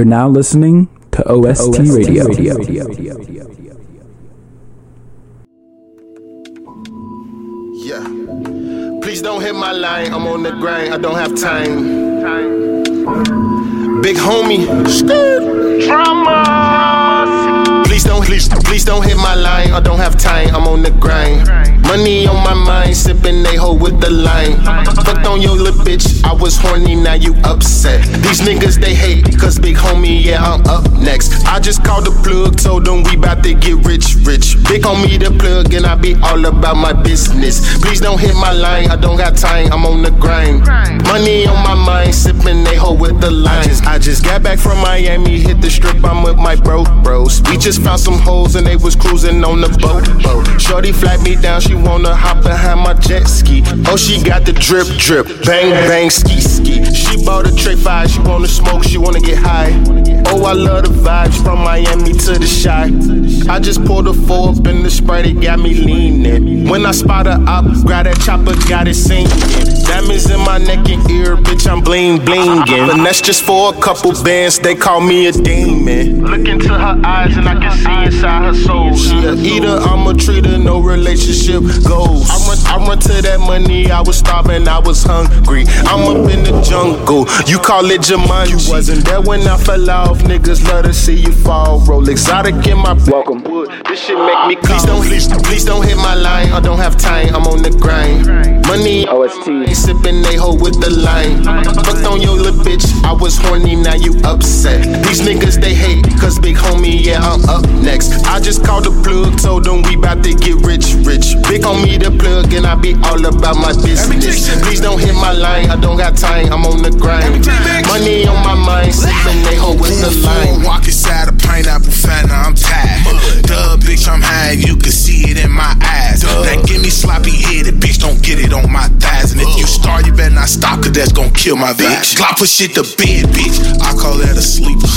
You're now listening to OST, OST Radio. Radio. Yeah. Please don't hit my line. I'm on the grind. I don't have time. Big homie. Drama. Please don't, please, please don't hit my line. I don't have time. I'm on the grind. Money on my mind, sipping they hoe with the line. Fucked on your lip, bitch, I was horny, now you upset. These niggas they hate, cause big homie, yeah, I'm up next. I just called the plug, told them we bout to get rich, rich. Big me the plug, and I be all about my business. Please don't hit my line, I don't got time, I'm on the grind. Money on my mind, sipping they hoe with the line. I just, I just got back from Miami, hit the strip, I'm with my bro, bros. We just found some hoes and they was cruising on the boat, boat. Shorty flagged me down, she wanna hop behind my jet ski. Oh, she got the drip, drip, bang, bang, ski, ski. She bought a tray five, she wanna smoke, she wanna get high. Oh, I love the vibes from Miami to the shy. I just pulled a four up in the Sprite, it got me leaning. When I spot her up, grab that chopper, got it singing. Diamonds in my neck and ear, bitch, I'm bling blingin'. And that's just for a couple bands, they call me a demon. Look into her eyes and I can see inside her soul. She a eater, I'm a treater, no relationship goals. I run, I run to that money, I was starving, I was hungry. I'm up in the jungle, you call it Jumanji. You wasn't there when I fell off, niggas love to see you fall. Roll exotic in my welcome. This shit make me please don't, please, please don't hit my line. I don't have time, I'm on the grind. Money OST, sipping they hoe with the line. Fucked on your little bitch, I was horny, now you upset. These niggas they hate, cause big homie, yeah, I'm up next. I just called the plug, told them we bout to get rich, rich. Big on me the plug, and I be all about my business. Please don't hit my line, I don't got time, I'm on the grind. Money on my mind, sipping they hoe with the line. Walk inside a pineapple fountain, I'm tired. Duh, bitch, I'm high, you can see it in my eyes. That give me sloppy headed, bitch, don't get it on my thighs. And if you start, you better not stop, cause that's gonna kill my bitch. Glop push shit to bed, bitch. I call that a sleeper.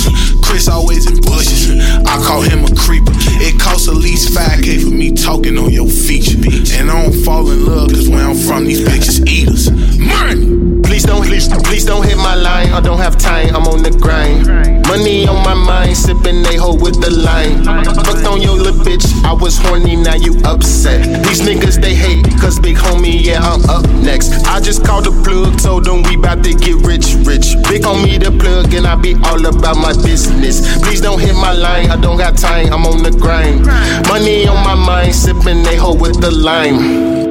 Chris always in bushes. I call him a creeper. It costs at least 5k for me talking on your feature. And I don't fall in love, cause where I'm from, these bitches eat us. Money! Please don't, please, please don't hit my line. I don't have time. I'm on the grind. Money on my mind, sipping they hoe with the line. Fucked on your lip, bitch. I was horny, now you upset. These niggas they hate, cause big homie, yeah, I'm up next. I just called the plug, told them we bout to get rich, rich. Big on me the plug, and I be all about my business. Please don't hit my line. I don't got time. I'm on the grind. Money on my mind, sipping they hoe with the lime.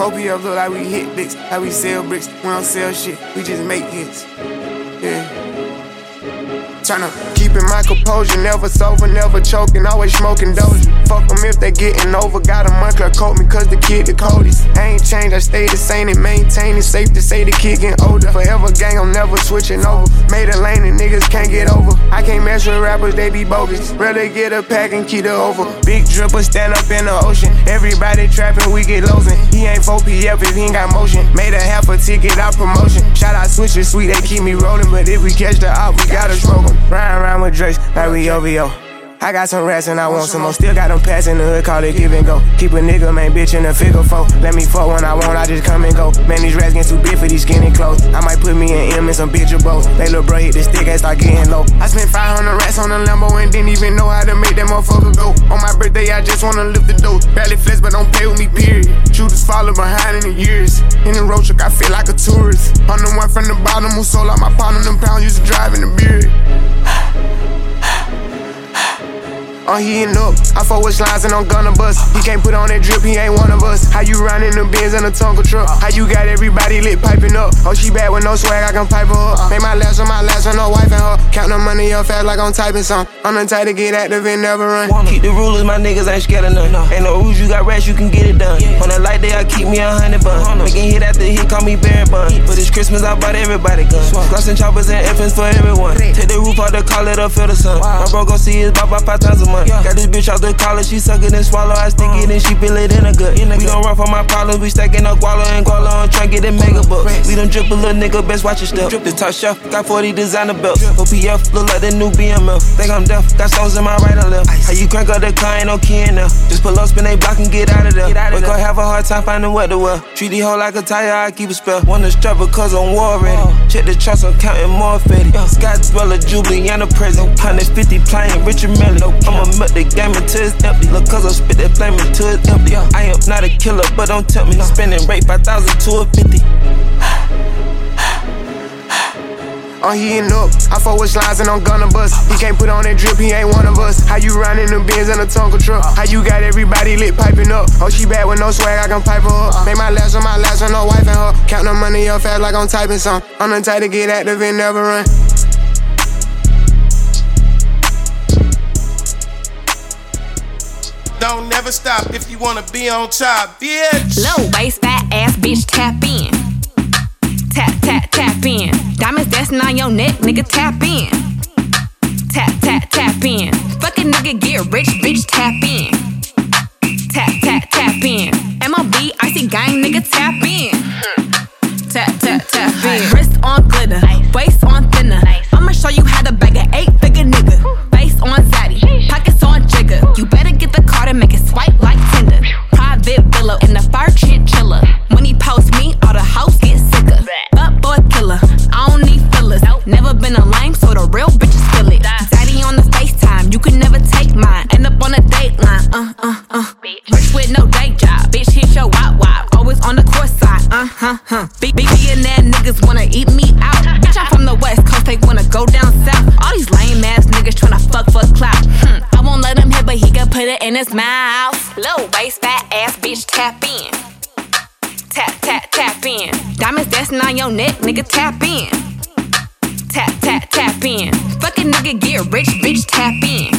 4PF look like we hit bricks, how we sell bricks. We don't sell shit, we just make hits. Yeah. Tryna keeping my composure, never sober, never choking, always smoking dozy. Fuck them if they getting over. Got a monkey coat me cause the kid the coldest. I ain't changed, I stay the same and maintain it. Safe to say the kid getting older. Forever gang, I'm never switching over. Made a lane and niggas can't get over. I can't mess with rappers, they be bogus. Rather get a pack and keep it over. Big dripper stand up in the ocean. Everybody trapping, we get losing. He ain't 4PF if he ain't got motion. Made a half a ticket out promotion. Shout out switches, sweet, they keep me rolling. But if we catch the op, we gotta smoke 'em. Ride around with Drakes like OVO. I got some rats and I want some more. Still got them pass in the hood, call it give and go. Keep a nigga, man, bitch in a figure four. Let me fuck when I want, I just come and go. Man, these rats getting too big for these skinny clothes. I might put me an M and some bitch or both. They little bro hit the stick and start getting low. I spent 500 rats on a Lambo and didn't even know how to make that motherfucker go. On my birthday, I just wanna lift the dough. Barely flex, but don't play with me, period. Shooters follow behind in the years. In the road truck, I feel like a tourist. I'm the one from the bottom who sold out my partner, them pounds used to drive in the beard. I'm heating up. I fuck with slides and I'm gonna bust. He can't put on that drip, he ain't one of us. How you riding the Benz and a Tonka truck? How you got everybody lit piping up? Oh, she bad with no swag, I can pipe her up. Make my last on my last on no wife and her. Count the money up fast like I'm typing some. I'm the type to get active and never run. Keep the rulers, my niggas ain't scared of none. Ain't no rules, you got rats, you can get it done. On that light day, I keep me a hundred bun. Making hit at hit, call me Barry Bun. But this Christmas, I bought everybody guns. Gloss choppers and effins for everyone. Take the roof off the call it up, feel the sun. My bro gon' see his bop five times a month. Got this bitch out the collar, she suck it and swallow. I stick it and she feel it in a gut. We don't run from my problems, we stacking up guala and guala on try get it mega bucks. We don't drip a little nigga, best watch your step. Drip the top shelf, got 40 designer belts. For PF, look like the new BMF. Think I'm deaf, got stones in my right and left. How you crank up the car, ain't no key in there. Just pull up, spin they block and get out of there. Wake up, have a hard time finding what to wear. Treat the hoe like a tire, I keep a spell. Wanna strap because I'm war ready. Check the trust, I'm counting more fetty. Scott Dweller, Jubileana present. 150 playing Richard Mille. I'ma the game until it's empty. Look, cause I spit that flame until it's empty. I am not a killer, but don't tell me. I'm spending rate 5,000 to a 50. I'm heating up. I fuck with slides and I'm gonna bust. He can't put on that drip, he ain't one of us. How you riding the Benz in a Tonka truck? How you got everybody lit piping up? Oh, she bad with no swag, I can pipe her up. Make my last on my last on no wife and her. Count the money up fast like I'm typing some. I'm the type to get active and never run. Don't never stop if you wanna be on top, bitch. Low waist, fat ass bitch, tap in. Tap, tap, tap in. Diamonds dancing on your neck, nigga, tap in. Tap, tap, tap in. Fucking nigga, get rich, bitch, tap in. Tap, tap, tap in. MLB, icy gang, nigga, tap in. Tap, tap, tap in. Wrist on glitter, waist on thinner. I'ma show you how huh. Big, big billionaire niggas wanna eat me out. Bitch, I'm from the west coast, they wanna go down south. All these lame ass niggas tryna fuck for clout. Hmm. I won't let him hit, but he can put it in his mouth. Low waist, fat ass bitch, tap in. Tap, tap, tap in. Diamonds dancing on your neck, nigga, tap in. Tap, tap, tap in. Fucking nigga, get rich, bitch, tap in.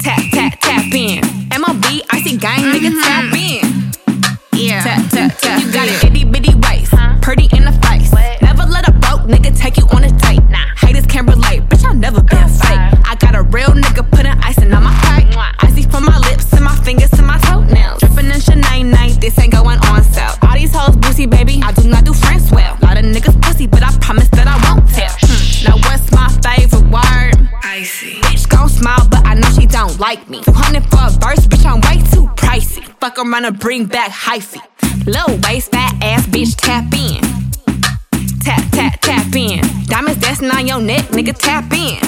Tap, tap, tap in. MLB, icy gang, nigga, tap in. Around bring back hyphy. Low waist, fat ass, bitch, tap in. Tap, tap, tap in. Diamonds dancing on your neck, nigga, tap in.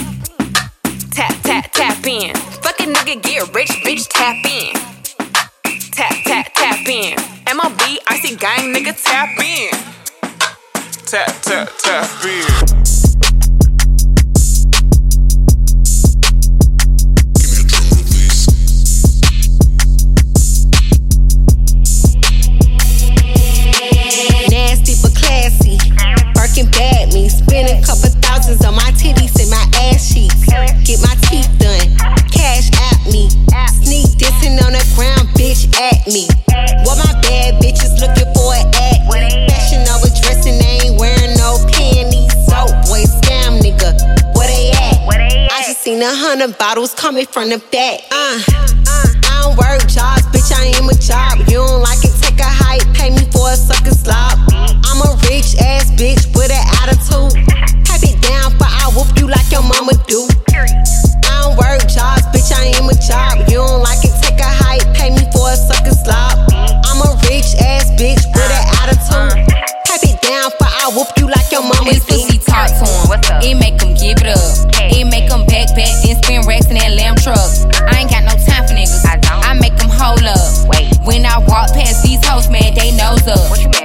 Tap, tap, tap in. Fucking nigga, get rich, bitch, tap in. Tap, tap, tap in. MLB, icy gang, nigga, tap in. Tap, tap, tap in. Birkin bad me. Spend a couple thousands on my titties and my ass cheeks. Get my teeth done. Cash at me. Sneak dissing on the ground, bitch at me. What my bad bitches looking for an act. Fashion over dressing, they ain't wearing no panties. So boy, scam nigga. Where they at? I just seen a hundred bottles coming from the back. Uh, I don't work jobs, bitch. I am a job. You don't like it, take a hike, pay me for a sucker slop. I'm a rich ass bitch with an attitude. Pipe it down, for I whoop you like your mama do. I don't work jobs, bitch. I am a job. You don't like it, take a hike, pay me for a sucker slop. I'm a rich ass bitch with an attitude. Pipe it down, for I whoop you like your mama This do. pussy talk to him. What's up? it make him give it up. It make him backpack, then spin racks in that lamb truck. I ain't got no time for niggas. I don't. make them hold up. Wait. When I walk past these hoes, man, they nose up. Got a nigga from Cuba,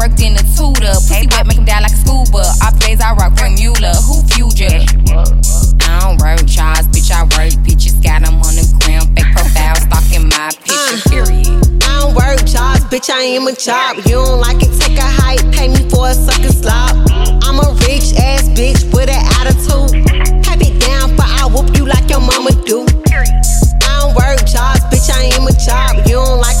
got more work than a tutor. Pussy wet, make him down like a scuba. Off days I rock from Mueller. Who future? I don't work jobs, bitch. I work bitches. Got 'em on the ground, fake profile, stalking my picture. Uh, period. I don't work jobs, bitch. I am a job. You don't like it, take a hike, pay me for a sucker slop. I'm a rich ass bitch with an attitude. Pipe it down, for I whoop you like your mama do. I don't work jobs, bitch. I am a job. You don't like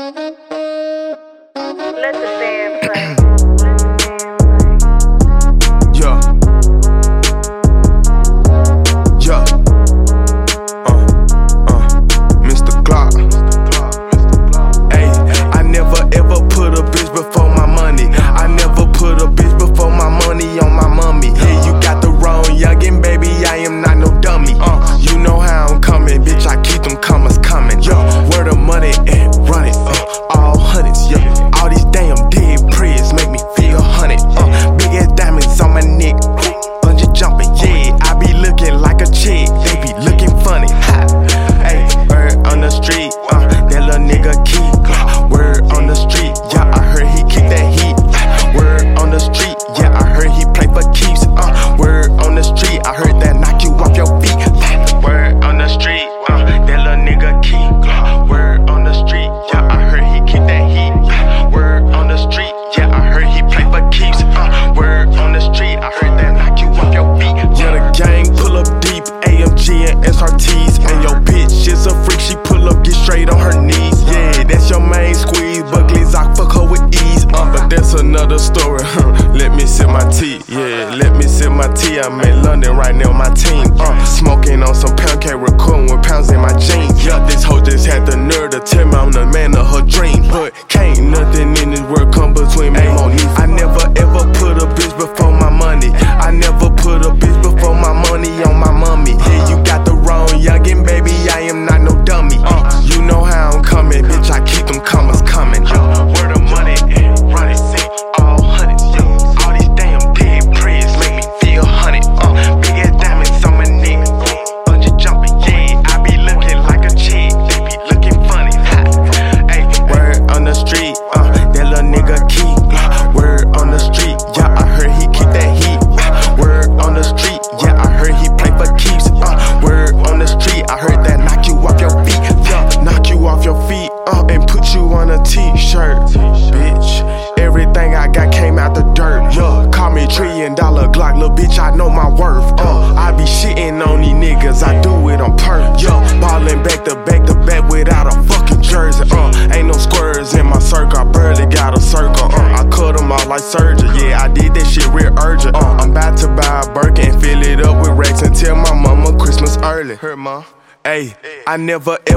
I never ever put a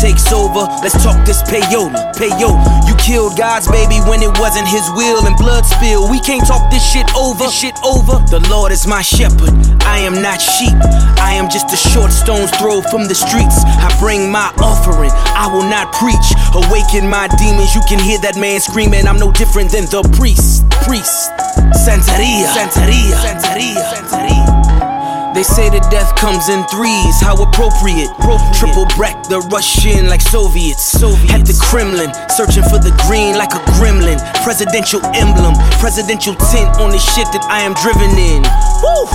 takes over, let's talk this payola, payola. You killed God's baby when it wasn't his will and blood spill. We can't talk this shit over, this shit over. The Lord is my shepherd, I am not sheep. I am just a short stone's throw from the streets. I bring my offering, I will not preach. Awaken my demons, you can hear that man screaming. I'm no different than the priest, priest. Santeria, Santeria, Santeria, Santeria. They say that death comes in threes, how appropriate. Triple break the Russian like Soviets. Soviets. At the Kremlin, searching for the green like a gremlin. Presidential emblem, presidential tint on the shit that I am driven in. Woo!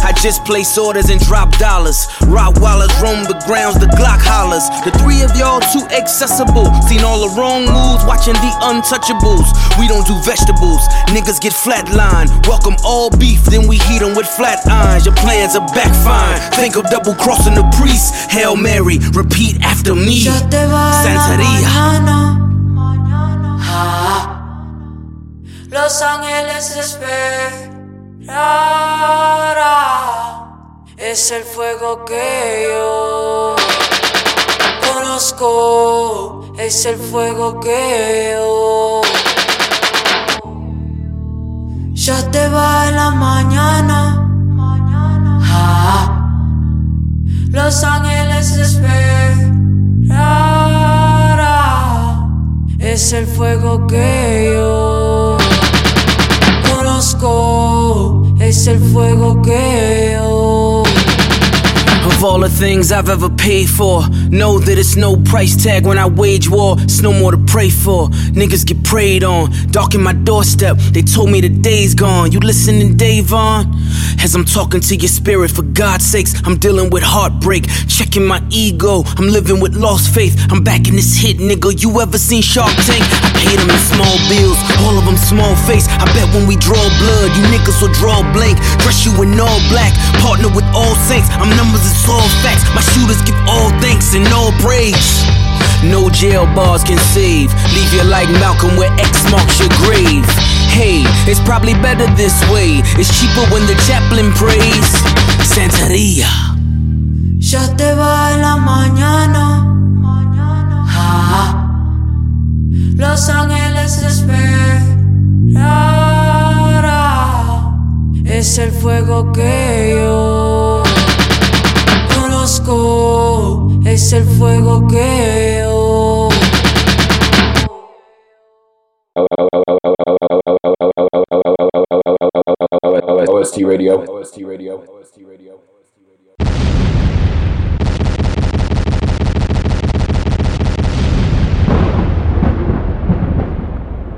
I just place orders and drop dollars. Rottweilers roam the grounds, the Glock hollers. The three of y'all too accessible. Seen all the wrong moves, watching the untouchables. We don't do vegetables, niggas get flatline. Welcome all beef, then we heat them with flat irons. Your plans are backfire. Think of double crossing the priest. Hail Mary, repeat after me. Santería. Los ángeles esperarán. Es el fuego que yo conozco. Es el fuego que yo. Ya te va en la mañana. Los ángeles esperarán. Es el fuego que yo conozco. Es el fuego que yo Of all the things I've ever paid for, know that it's no price tag when I wage war. It's no more to pray for. Niggas get preyed on, darken my doorstep. They told me the day's gone. You listening, De'Von? As I'm talking to your spirit, for God's sakes, I'm dealing with heartbreak, checking my ego. I'm living with lost faith. I'm back in this hit, nigga. You ever seen Shark Tank? I paid them in small bills, all of them small face. I bet when we draw blood, you niggas will draw blank. Dress you in all black, partner with all saints. I'm numbers, it's all facts. My shooters give all thanks and all praise. No jail bars can save. Leave you like Malcolm where X marks your grave. Hey, it's probably better this way. It's cheaper when the chaplain prays. Santeria. Ya te va en la mañana. Ah. Los ángeles esperará. Es el fuego que yo conozco. Es el fuego que yo. OST Radio. OST Radio. OST Radio.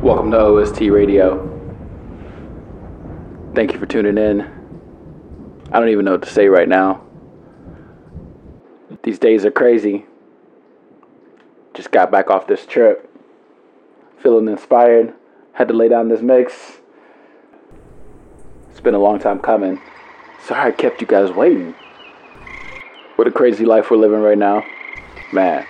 Welcome to OST Radio. Thank you for tuning in. I don't even know what to say right now. These days are crazy. Just got back off this trip. Feeling inspired. Had to lay down this mix. It's been a long time coming. Sorry I kept you guys waiting. What a crazy life we're living right now. Man.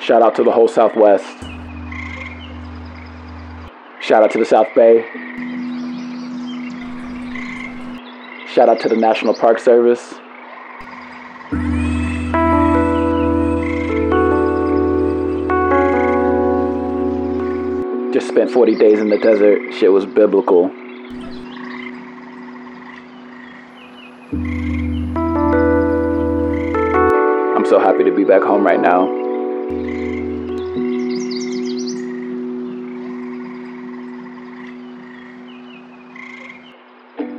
Shout out to the whole Southwest. Shout out to the South Bay. Shout out to the National Park Service. Just spent 40 days in the desert. Shit was biblical. I'm so happy to be back home right now.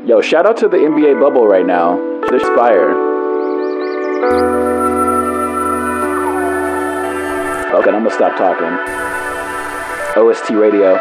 Yo, shout out to the NBA bubble right now. There's fire. Okay, I'm gonna stop talking. OST Radio.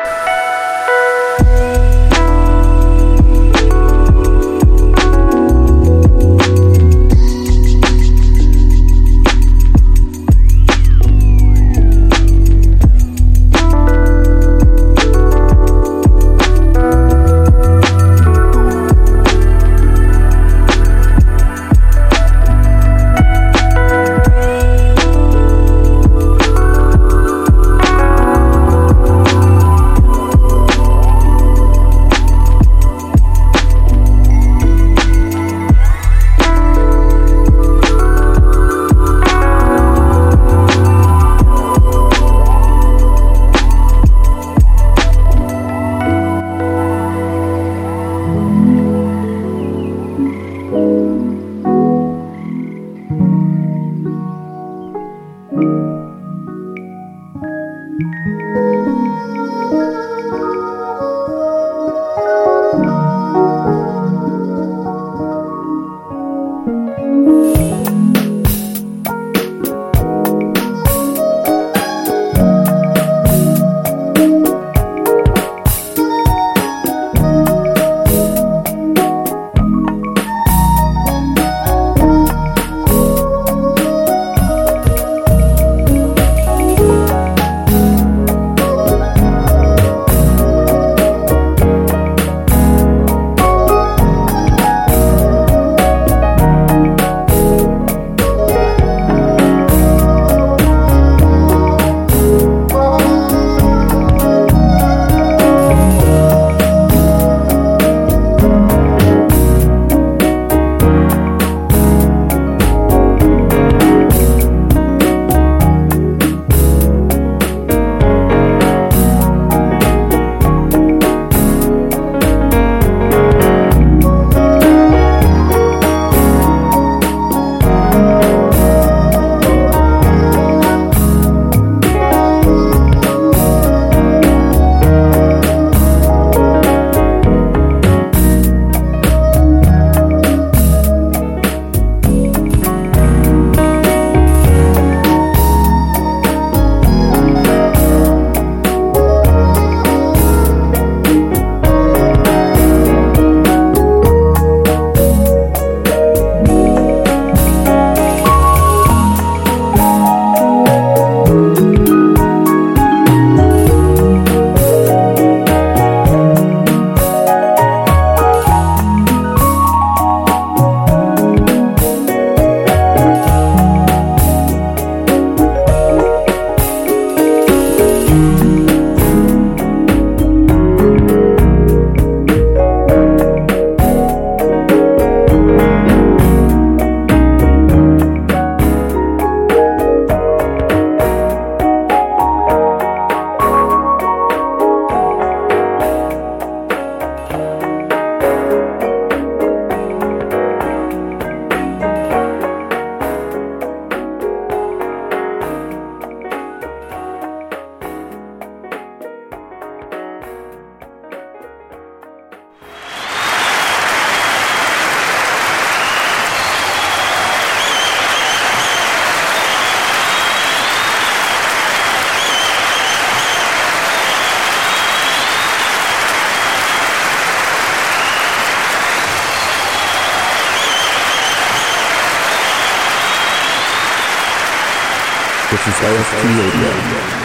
This is LSP Radio.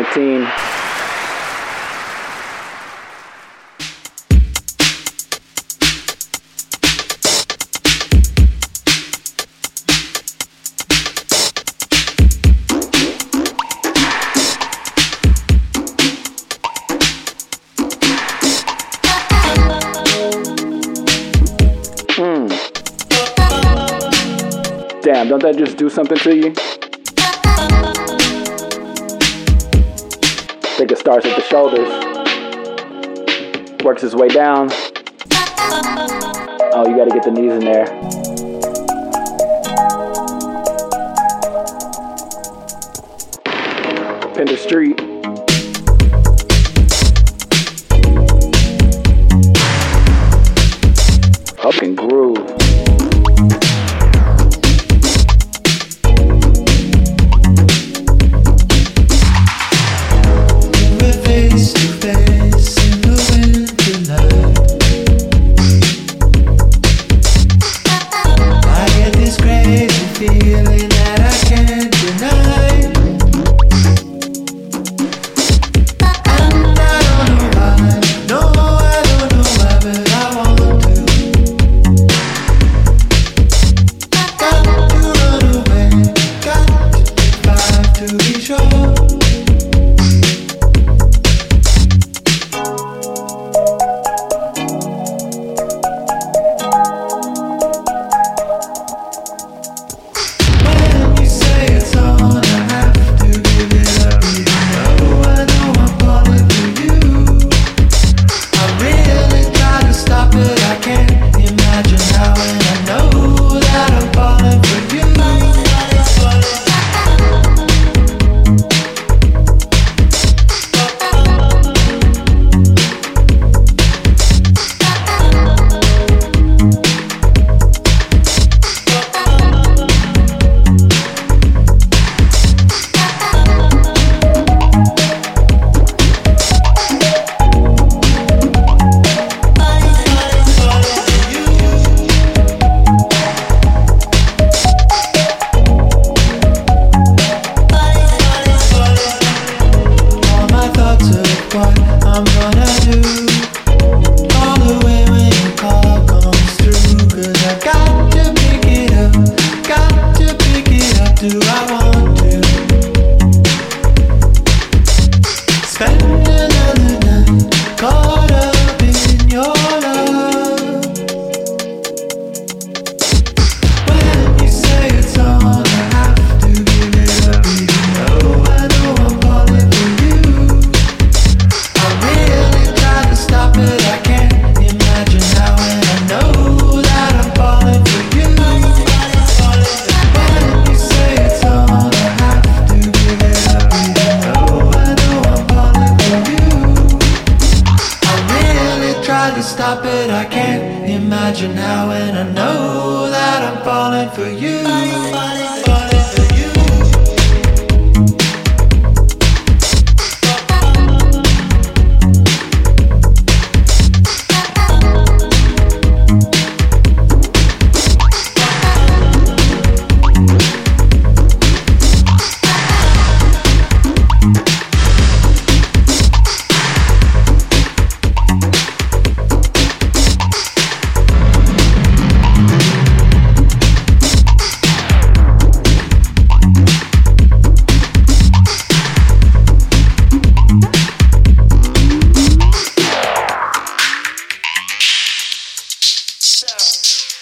2019. Hmm. Damn, don't that just do something to you? It starts at the shoulders, works his way down. Oh, you gotta get the knees in there. Pender Street. yourself.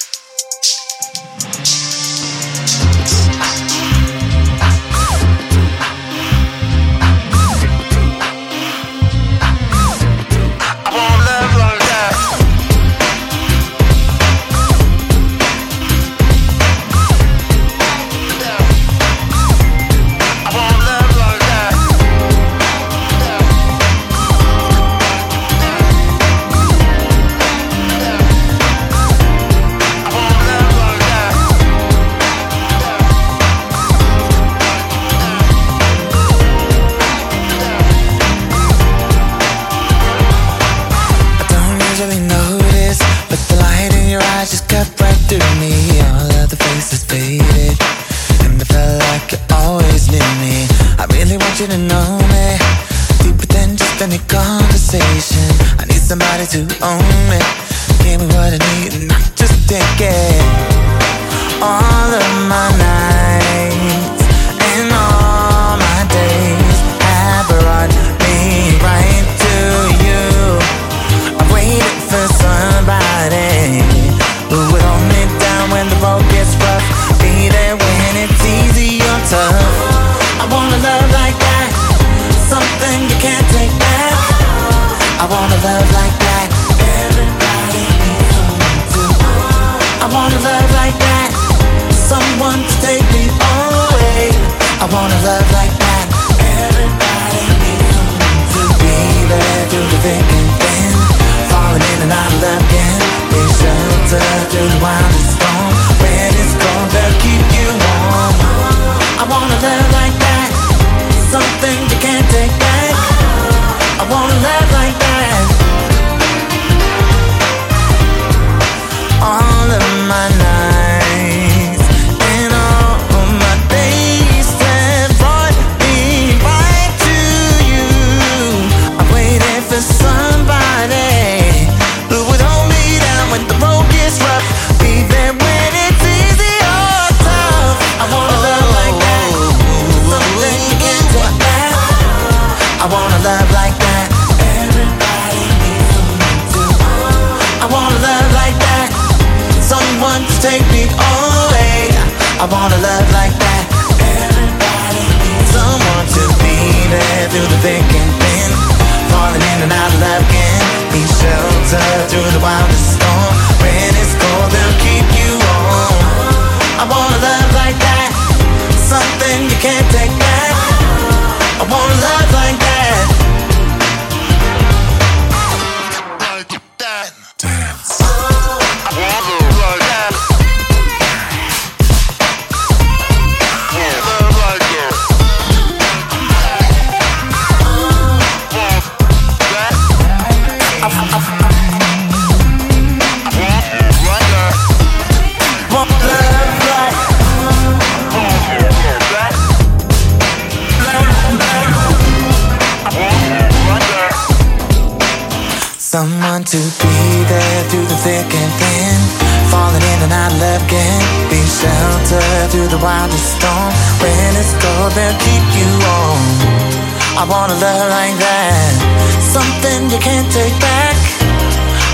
wanna love like that. Something you can't take back.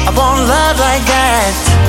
I want love like that.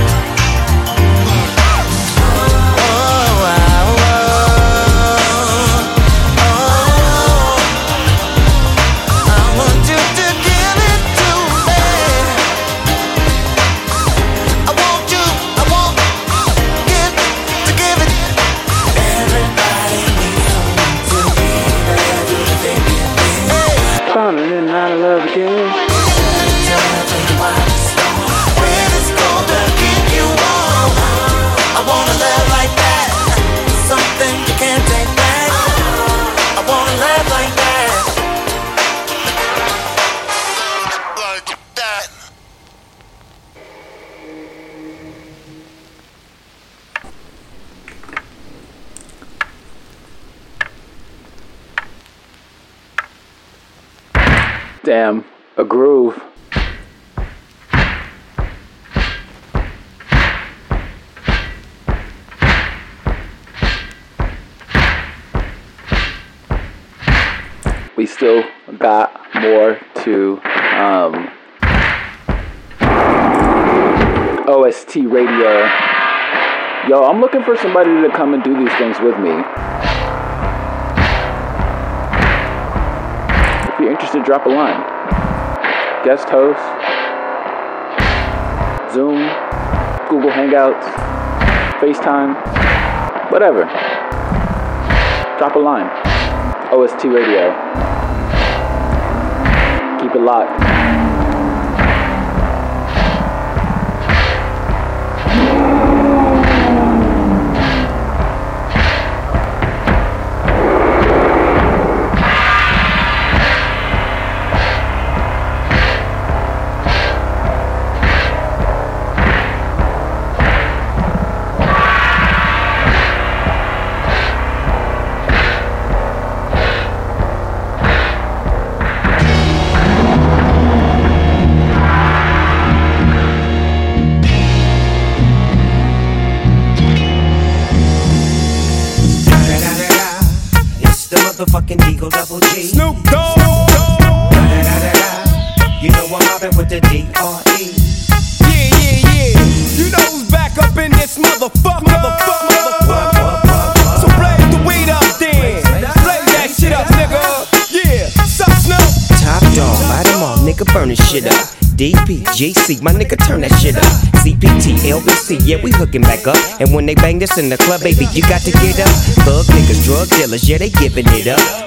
a groove. We still got more to um, OST radio. Yo, I'm looking for somebody to come and do these things with me. If you're interested, drop a line guest host, Zoom, Google Hangouts, FaceTime, whatever. Drop a line. OST Radio. Keep it locked. Motherfucking Eagle Double G. Snoop Dogg. You know I'm mobbing with the D.R.E. Yeah, yeah, yeah. You know who's back up in this motherfucker. Motherfucker, motherfucker. So blaze the weed up then. Blaze that shit up, nigga. Yeah. Sup, Snoop? Top dog, light them all, nigga, burn this shit up. DP, GC, my nigga, turn that shit up. CPT, LBC, yeah, we hooking back up. And when they bang this in the club, baby, you got to get up. Thug niggas, drug dealers, yeah, they giving it up.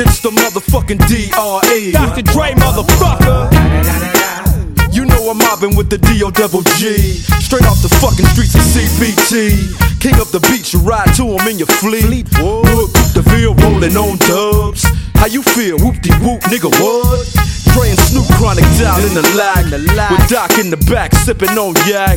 It's the motherfucking D.R.E. Dr. Dre, motherfucker. You know I'm mobbing with the D.O. Double G. Straight off the fucking streets of CBT. King up the beach, you ride to him in your fleet. Look, the Ville rolling on dubs. How you feel? Whoop de whoop, nigga, what? Dre and Snoop Chronic down in the lag. With Doc in the back, sipping on yak.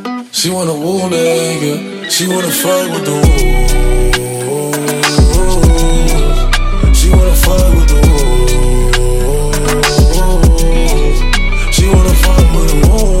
She wanna woo nigga, she wanna fuck with the wolves. She wanna fuck with the wolves. She wanna fuck with the wolves.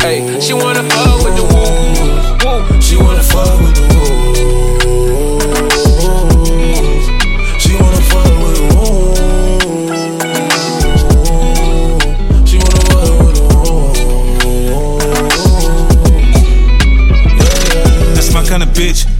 Hey, she wanna fuck with the woo. She wanna fuck with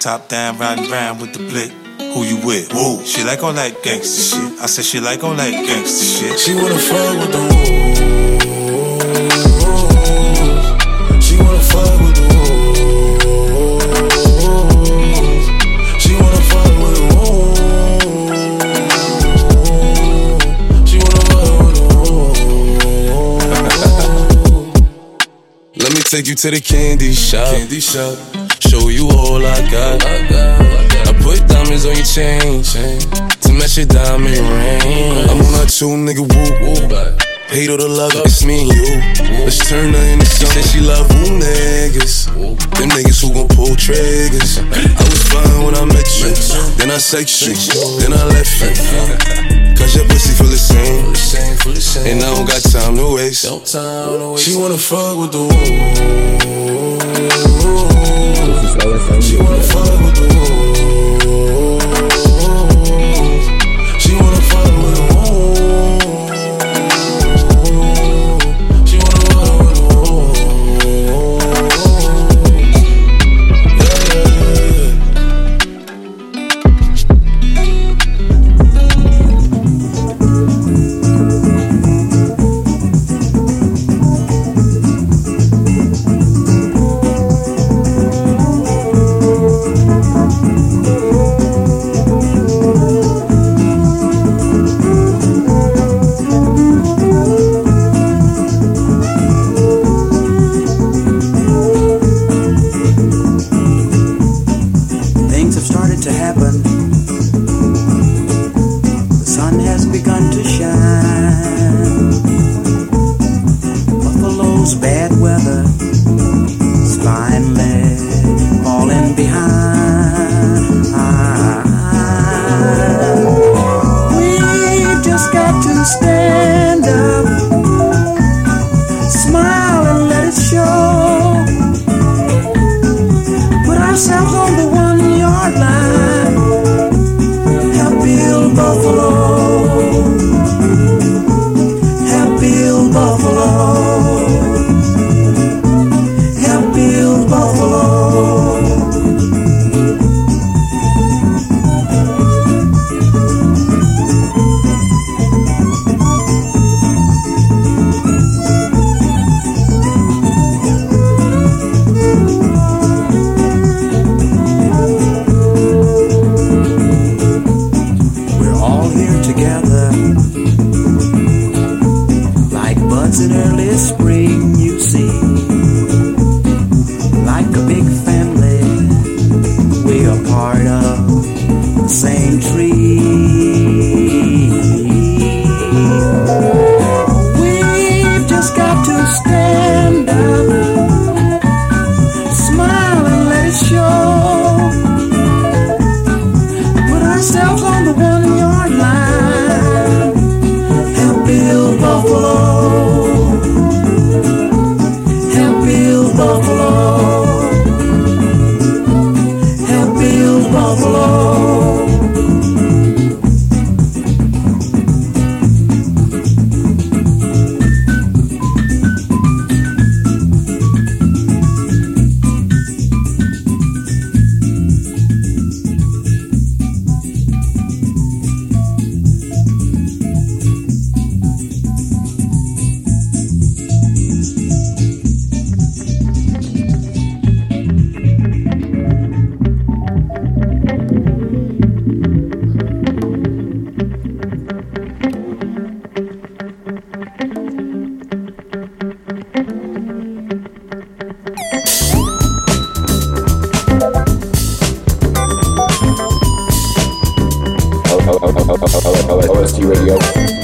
Top down, riding round with the blick. Who you with? Woo. She like all that gangster shit. I said she like all that gangster shit. She wanna fuck with the wolves. She wanna fuck with the wolves. She wanna fuck with the wolves. She wanna fuck with the wolves. Let me take you to the candy shop. Candy shop. Show you all I got. I put diamonds on your chain, to match your diamond ring. I'm on a two nigga whoop whoop. Hate or the love, it's me and you. Let's turn her into something. Said she love who niggas. Them niggas who gon' pull triggers. I was fine when I met you. Then I sex you. Then I left you. Cause your pussy feel the same. And I don't got time to waste. She wanna fuck with the woo. She wanna fuck with the woo. Radio.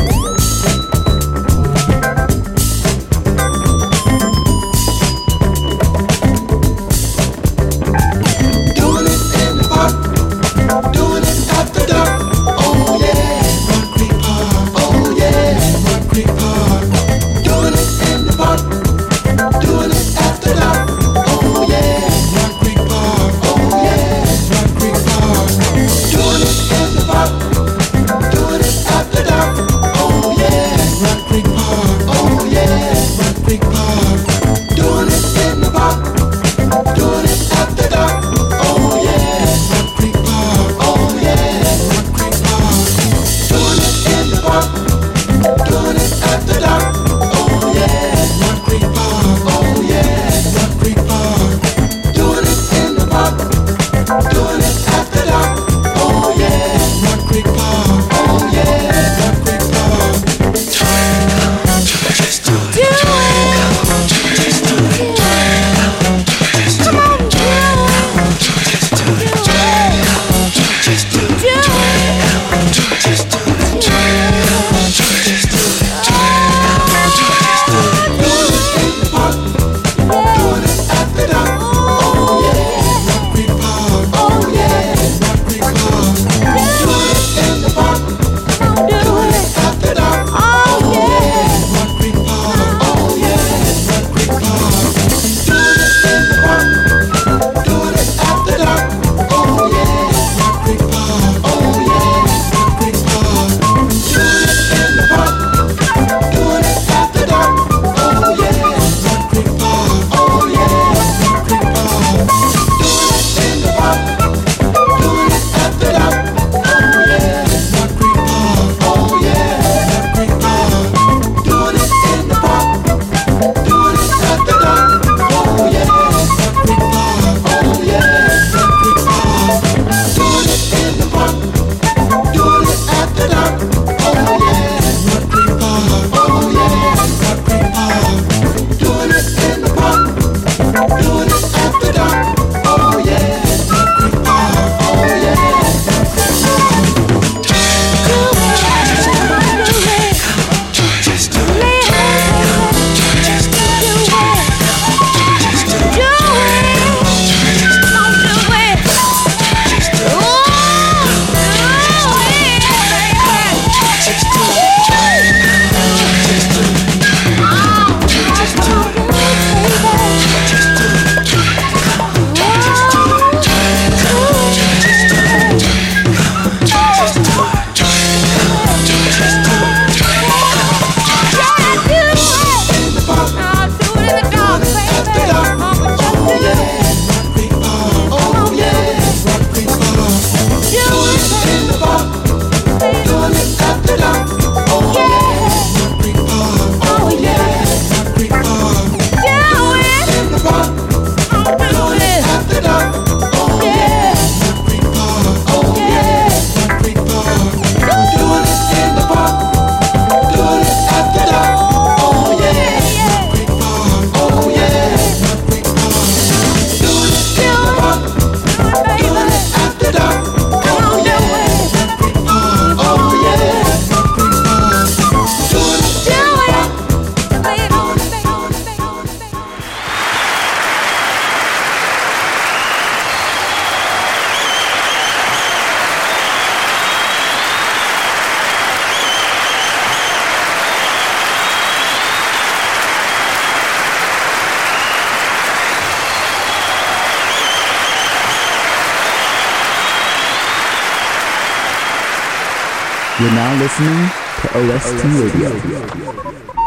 To OST Radio.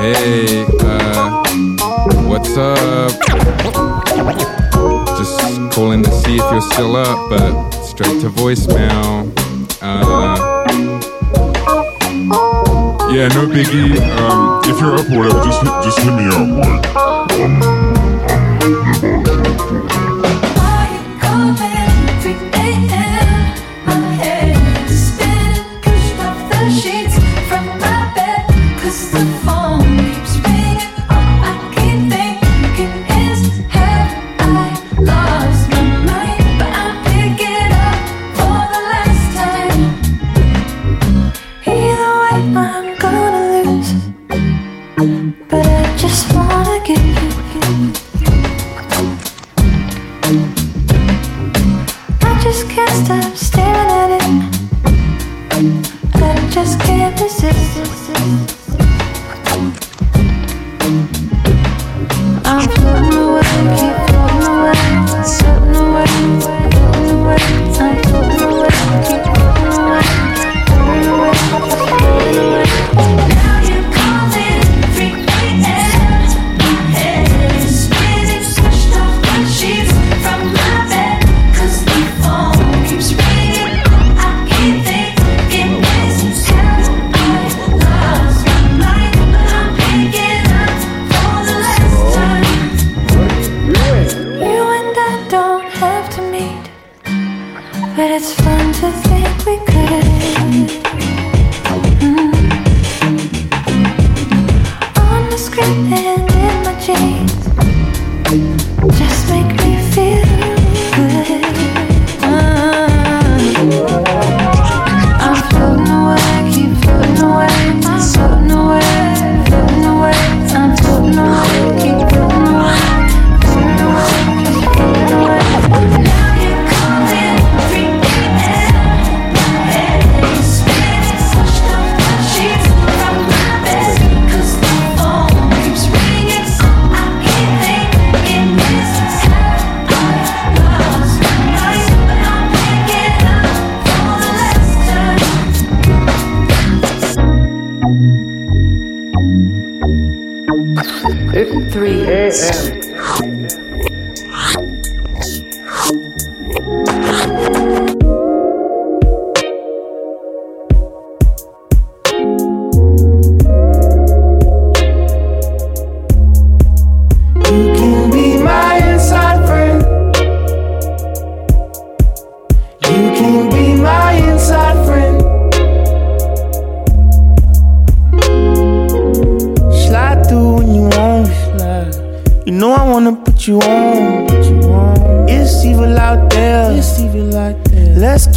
Hey, uh, what's up? Just calling to see if you're still up, but straight to voicemail. Uh, Yeah, no biggie. Um, if you're up or whatever, just hit, just hit me up. Like, um,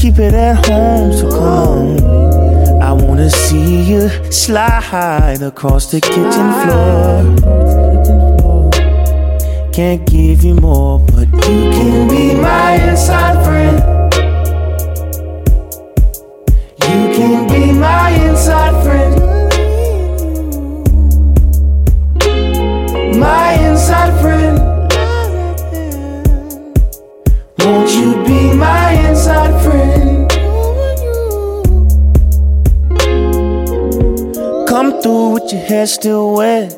keep it at home. So come. I wanna see you slide across the kitchen floor. Can't give you more, but you can be my inside friend. You can be my inside friend. My inside friend. Won't you be my inside friend? Come through with your hair still wet.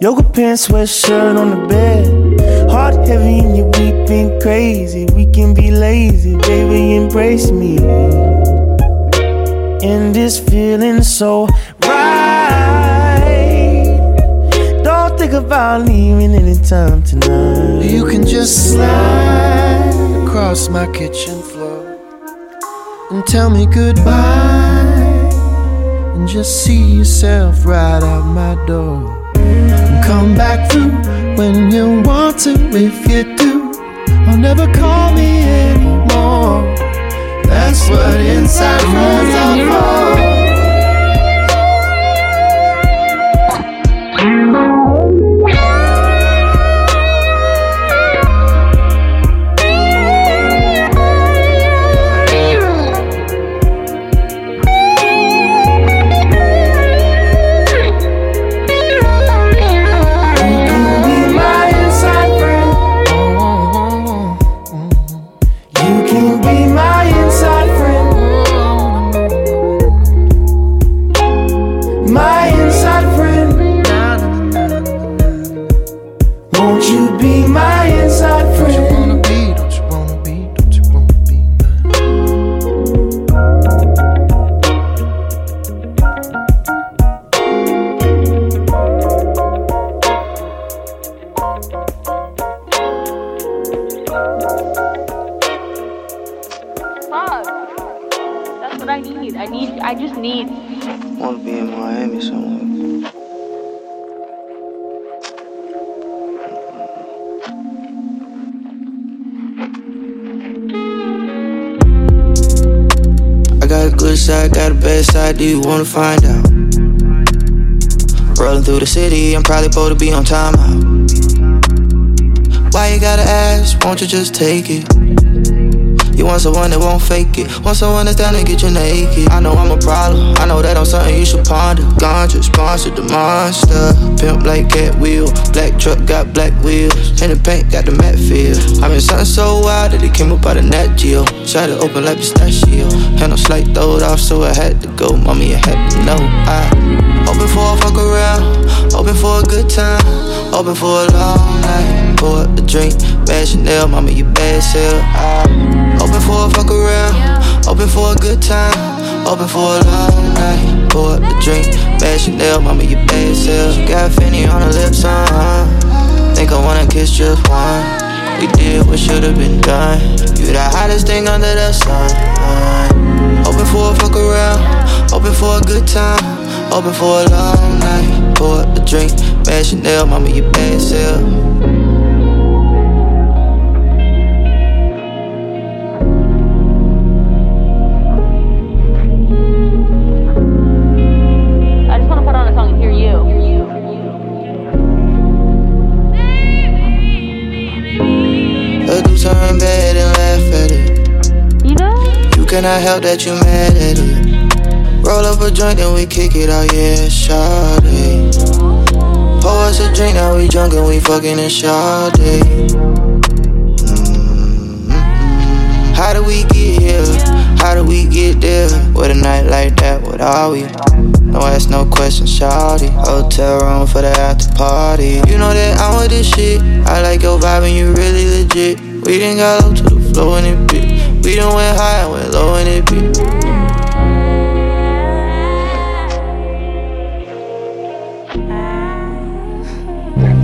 Yoga pants, sweatshirt on the bed. Heart heavy and you're weeping crazy. We can be lazy, baby, embrace me. And this feeling so right. Don't think about leaving anytime tonight. You can just slide across my kitchen floor and tell me goodbye. And just see yourself right out my door. And come back through when you want to. If you do, I'll never call me anymore. That's what inside friends are for. Wanna find out? Rolling through the city, I'm probably supposed to be on timeout. Why you gotta ask? Won't you just take it? You want someone that won't fake it. Want someone that's down to get you naked. I know I'm a problem. I know that I'm something you should ponder. Ganja sponsored the monster. Pimp like cat wheel. Black truck got black wheels. And the paint got the matte feel. I been something so wild that it came up out of Nat Geo. Shot it open like pistachio. No slight throwed off, so I had to go. Mommy, I had to know. I open for a fuck around. Open for a good time. Open for a long night. Pour a drink. Bad Chanel, mama, you bad sell. I Open for a fuck around, open for a good time, open for a long night. Pour the drink, bad Chanel, mama, you bad self. Got Fenty on her lips, uh Think I wanna kiss just one. We did what should've been done. You the hottest thing under the sun. Open for a fuck around, open for a good time, open for a long night. Pour the drink, bad Chanel, mama, you bad self. Cannot help that you mad at it. Roll up a joint and we kick it out, yeah, shawty. Pour us a drink, now we drunk and we fucking in shawty. Mm-hmm. How do we get here? How do we get there? With a night like that, what are we? No ask no questions, shawty. Hotel room for the after party. You know that I'm with this shit. I like your vibe and you really legit. We done got low to the floor in it. We done went high went low in it bit.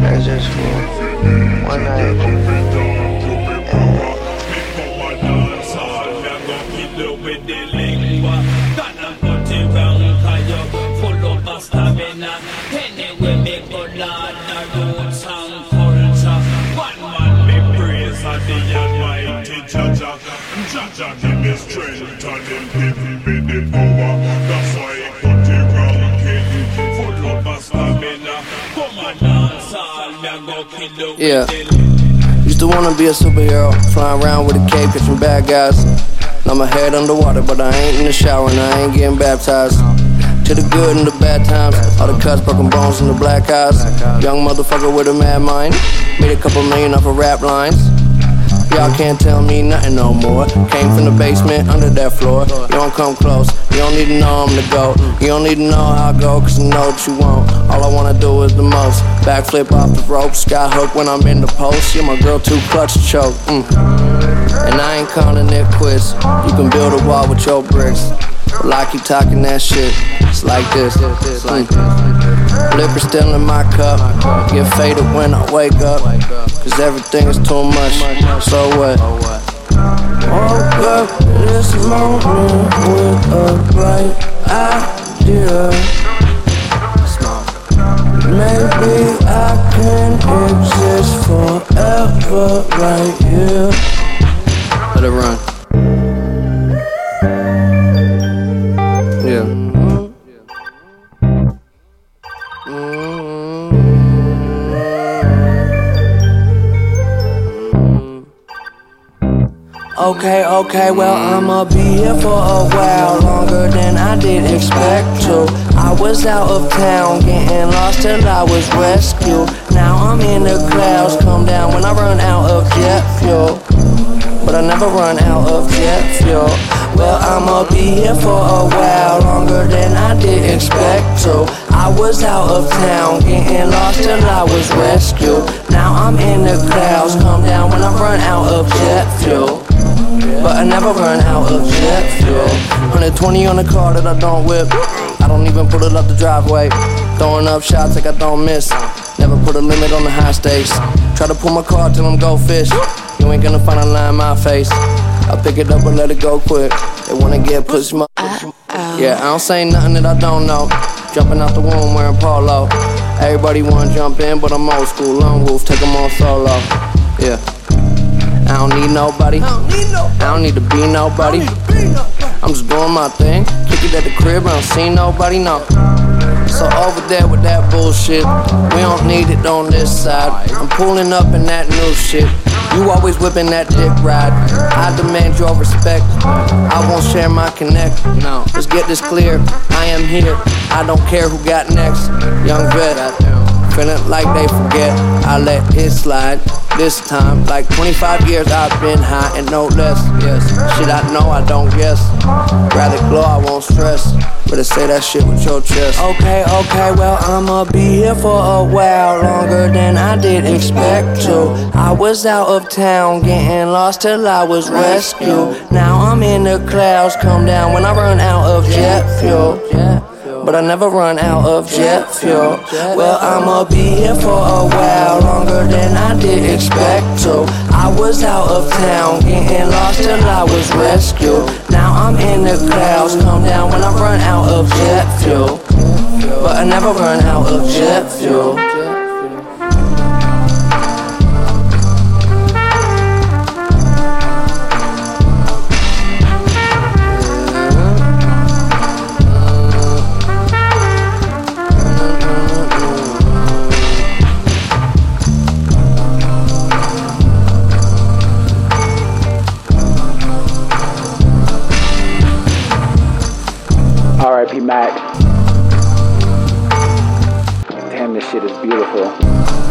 That's just for one night. Jaja give me strength and him give me the power. That's why he put the ground king full of stamina. Come on, dance all, me a go kill you. Yeah. Used to wanna be a superhero, flying around with a cape, catching bad guys. Now my head underwater, but I ain't in the shower and I ain't getting baptized. To the good and the bad times, all the cuts, broken bones, and the black eyes. Young motherfucker with a mad mind, made a couple million off of rap lines. Y'all can't tell me nothing no more. Came from the basement under that floor. You don't come close, you don't need to know I'm the GOAT. You don't need to know how I go, cause you know what you want. All I wanna do is the most. Backflip off the rope, sky hook when I'm in the post. You're my girl, too clutch to choke. Mm. And I ain't calling it quits. You can build a wall with your bricks. Well, I keep talking that shit. It's like this. It's like this. Liquor still in my cup. Get faded when I wake up. Cause everything is too much. So what? Woke up this morning with a bright idea. Maybe I can exist forever right here. Let it run. Okay, okay, well, I'ma be here for a while longer than I did expect to. I was out of town, getting lost till I was rescued. Now I'm in the clouds, come down when I run out of jet fuel. But I never run out of jet fuel. Well, I'ma be here for a while longer than I did expect to. I was out of town, getting lost till I was rescued. Now I'm in the clouds, come down when I run out of jet fuel. But I never run out of jet fuel. 120 on the car that I don't whip. I don't even put it up the driveway. Throwing up shots like I don't miss. Never put a limit on the high stakes. Try to pull my car till I'm go fish. You ain't gonna find a line in my face. I pick it up and let it go quick. They wanna get pushed my Yeah, I don't say nothing that I don't know. Jumping out the womb wearing polo. Everybody wanna jump in, but I'm old school. Lone wolf, take 'em on solo. Yeah. I don't need nobody. I don't need to be nobody. I'm just doing my thing. Kick it at the crib, I don't see nobody, no. So over there with that bullshit, we don't need it on this side. I'm pulling up in that new shit. You always whipping that dick ride. I demand your respect. I won't share my connect. No, let's get this clear. I am here. I don't care who got next. Young vet. Feeling like they forget, I let it slide. This time, like 25 years, I've been high and no less. Yes, shit I know I don't guess. Rather glow, I won't stress. Better say that shit with your chest. Okay, okay, well I'ma be here for a while longer than I did expect to. I was out of town, getting lost till I was rescued. Now I'm in the clouds, come down when I run out of jet fuel. But I never run out of jet fuel. Well, I'ma be here for a while longer than I did expect to. I was out of town, getting lost till I was rescued. Now I'm in the clouds, come down when I run out of jet fuel. But I never run out of jet fuel. Damn, this shit is beautiful.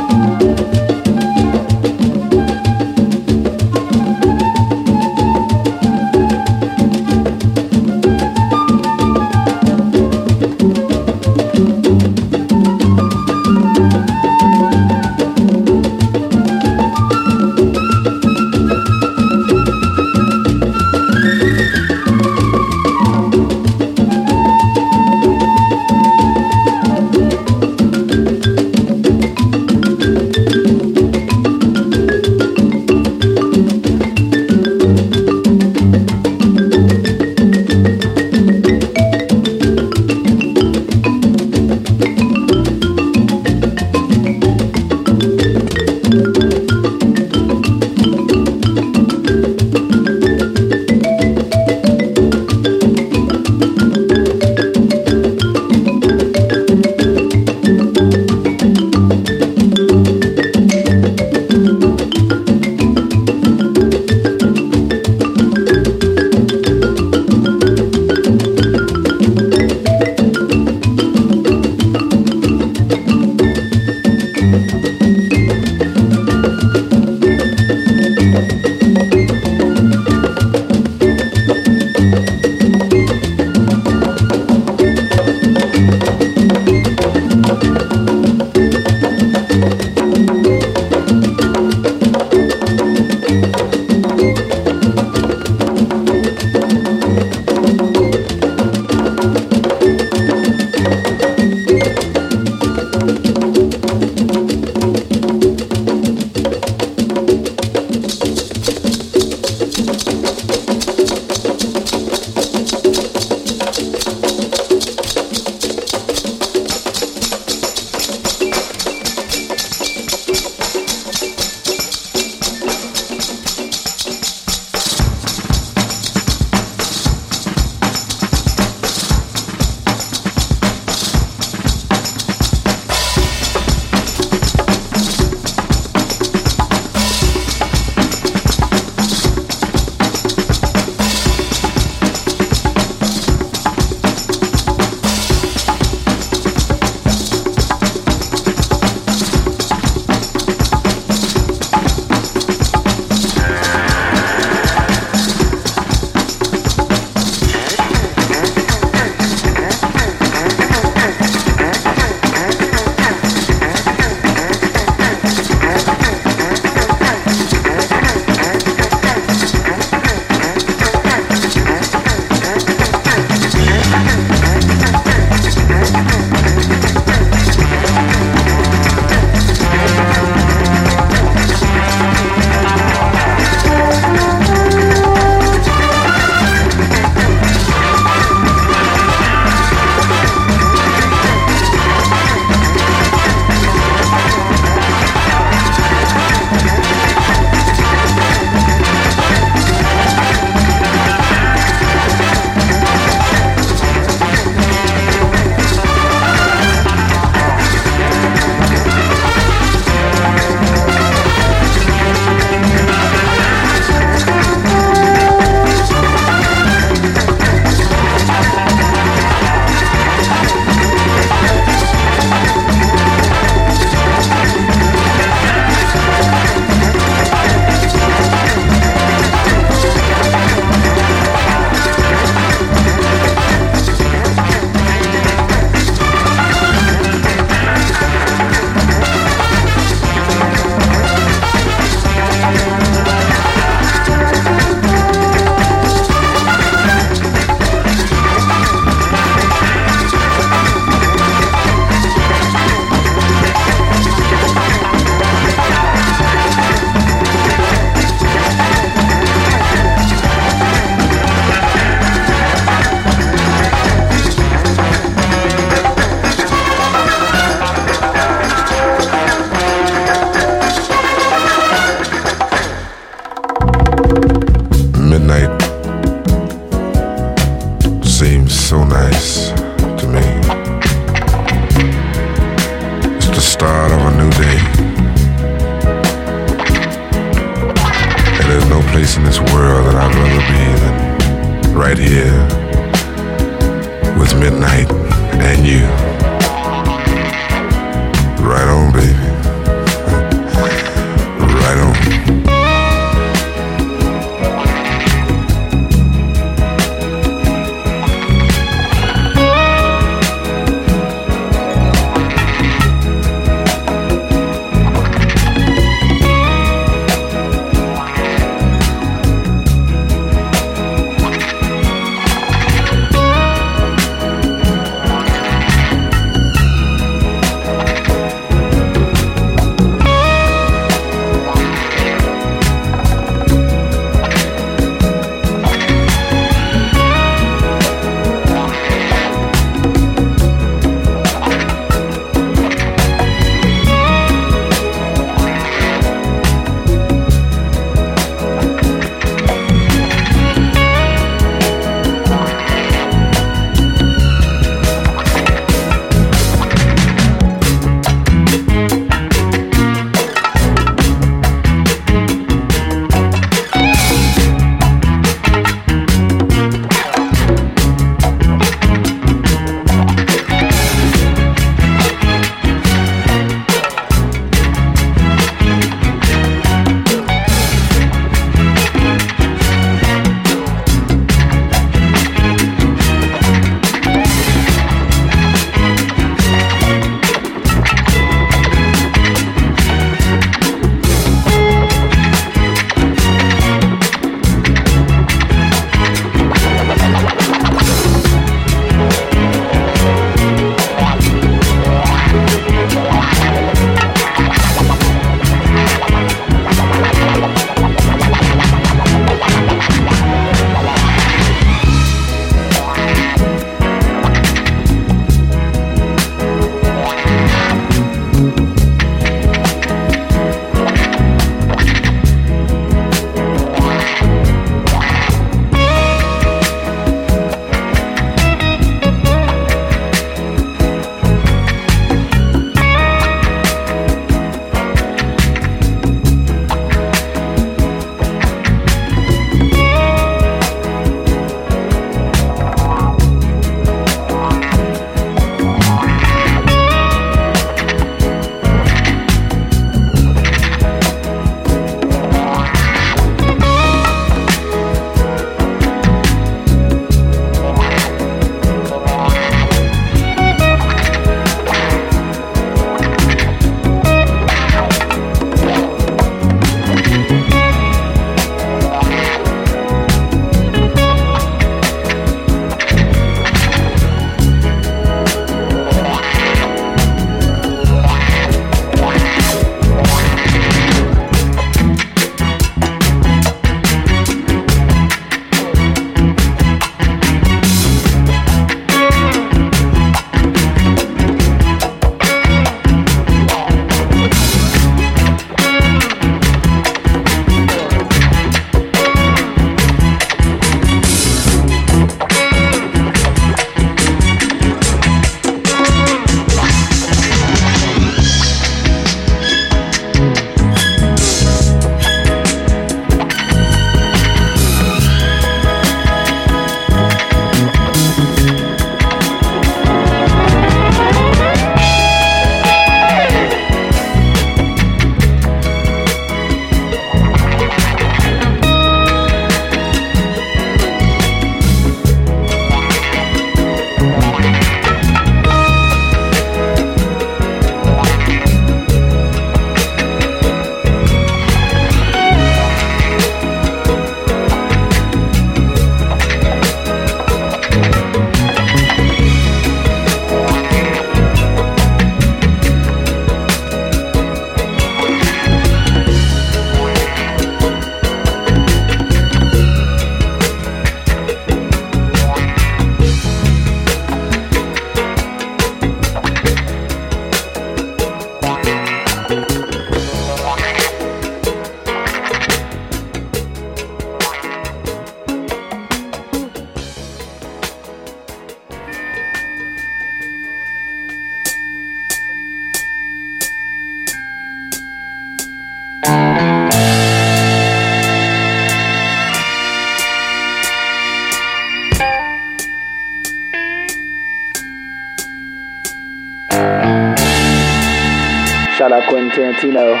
Tarantino.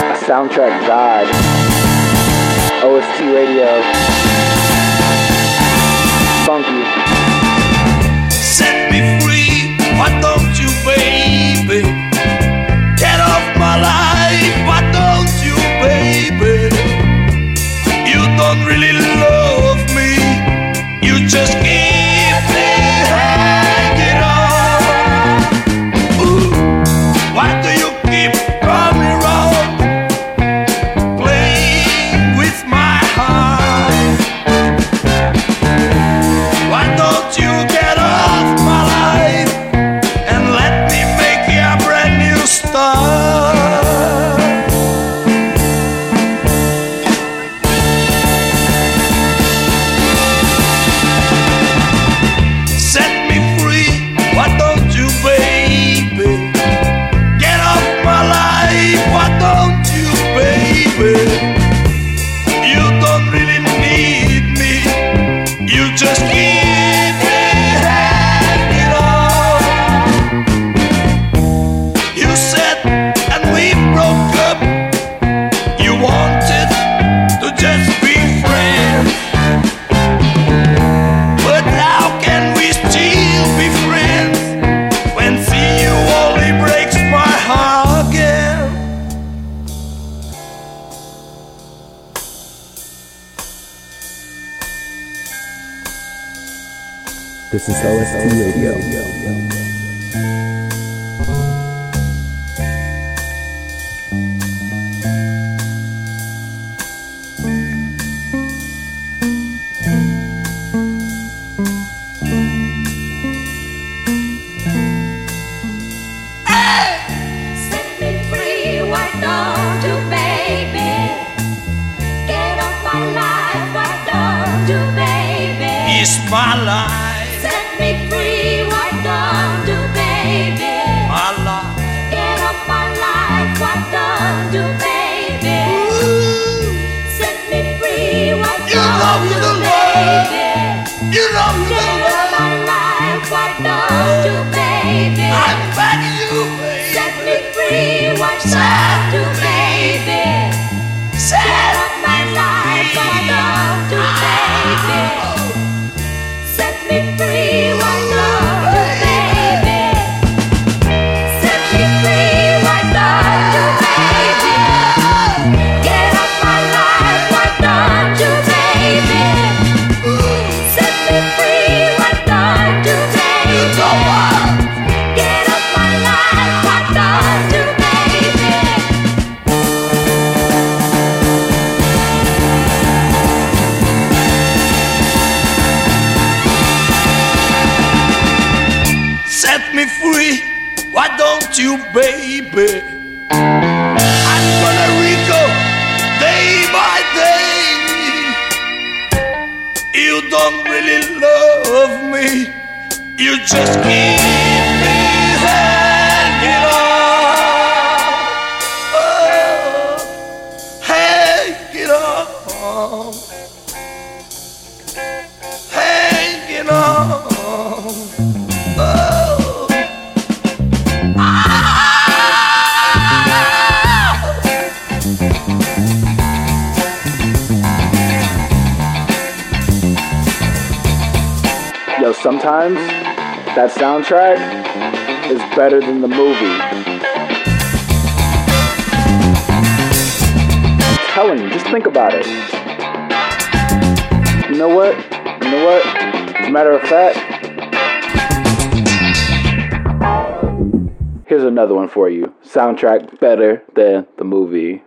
A soundtrack god. OST radio. Funky. For you. Soundtrack better than the movie.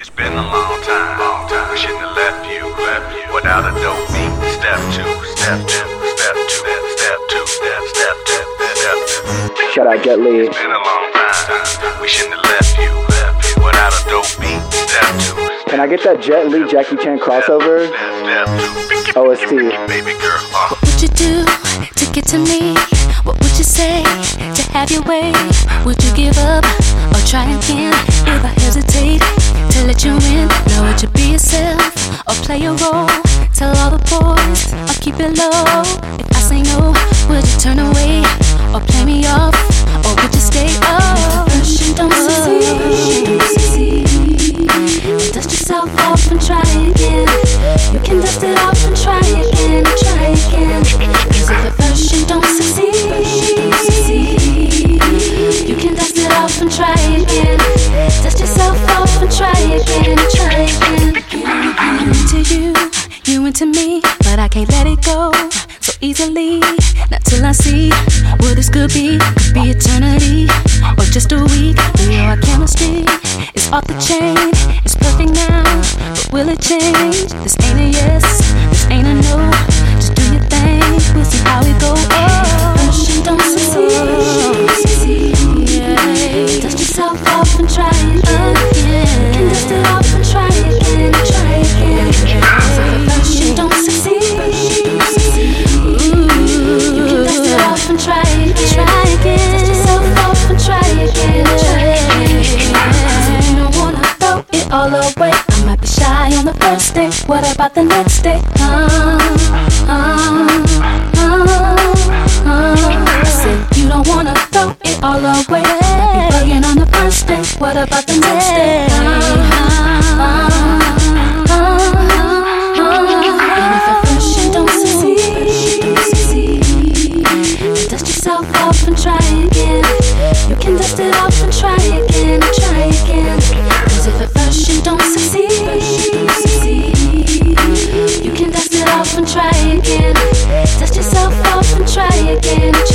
It's been a long time, long time. We shouldn't have left you, left you without a dope beat. Step two, step two, step two, step, step two, step, step two, step two. Shout out Jet Li. It's been a long time. We shouldn't have left you, left you without a dope beat. Step two, Can I get that Jet Li Jackie Chan crossover? step two. OST. Baby girl, uh. What would you do to get to me? you say to have your way? Would you give up or try again? If I hesitate to let you in, now would you be yourself or play a role? Tell all the boys or keep it low. If I say no, would you turn away or play me off or would you stay? Oh, don't succeed dust yourself off and try again. You can dust it off and try again, try again. Cause if at first you don't succeed, you can dust it off and try again. Dust yourself off and try again, try again. I'm into you, you into me, but I can't let it go till I see what this could be. Could be eternity or just a week. We know our chemistry is off the chain. It's perfect now, but will it change? This ain't a yes, this ain't a no. Just do your thing, we'll see how it go. Oh, Permission don't succeed. Dust yourself off and try again. Can dust it off and try again, try again. So don't succeed. All away. I might be shy on the first day. What about the next day? Uh, uh, uh, uh. I said you don't wanna throw it all away. Be bugging on the first day. What about the next day? Uh, uh, try again,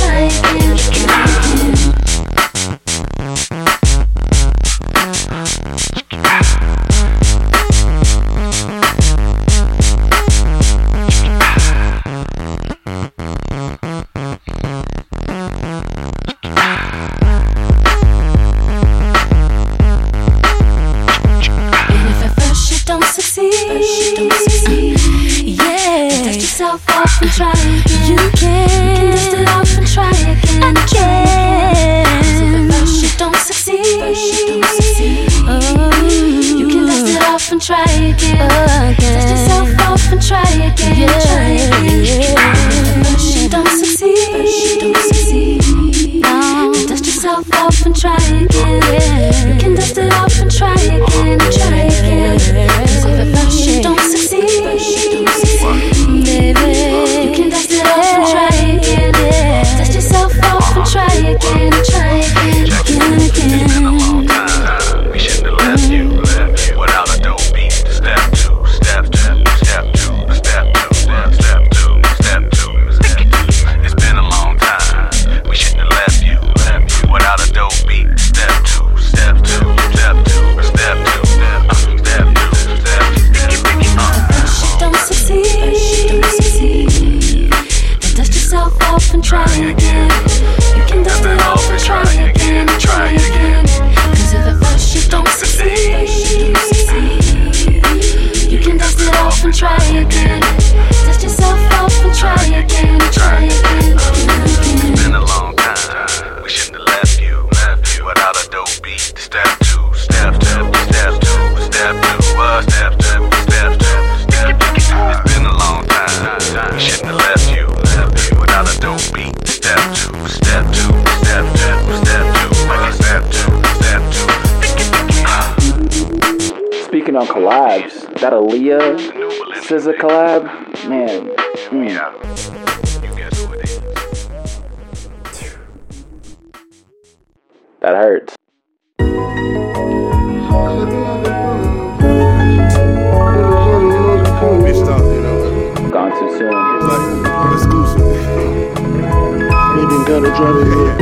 It here.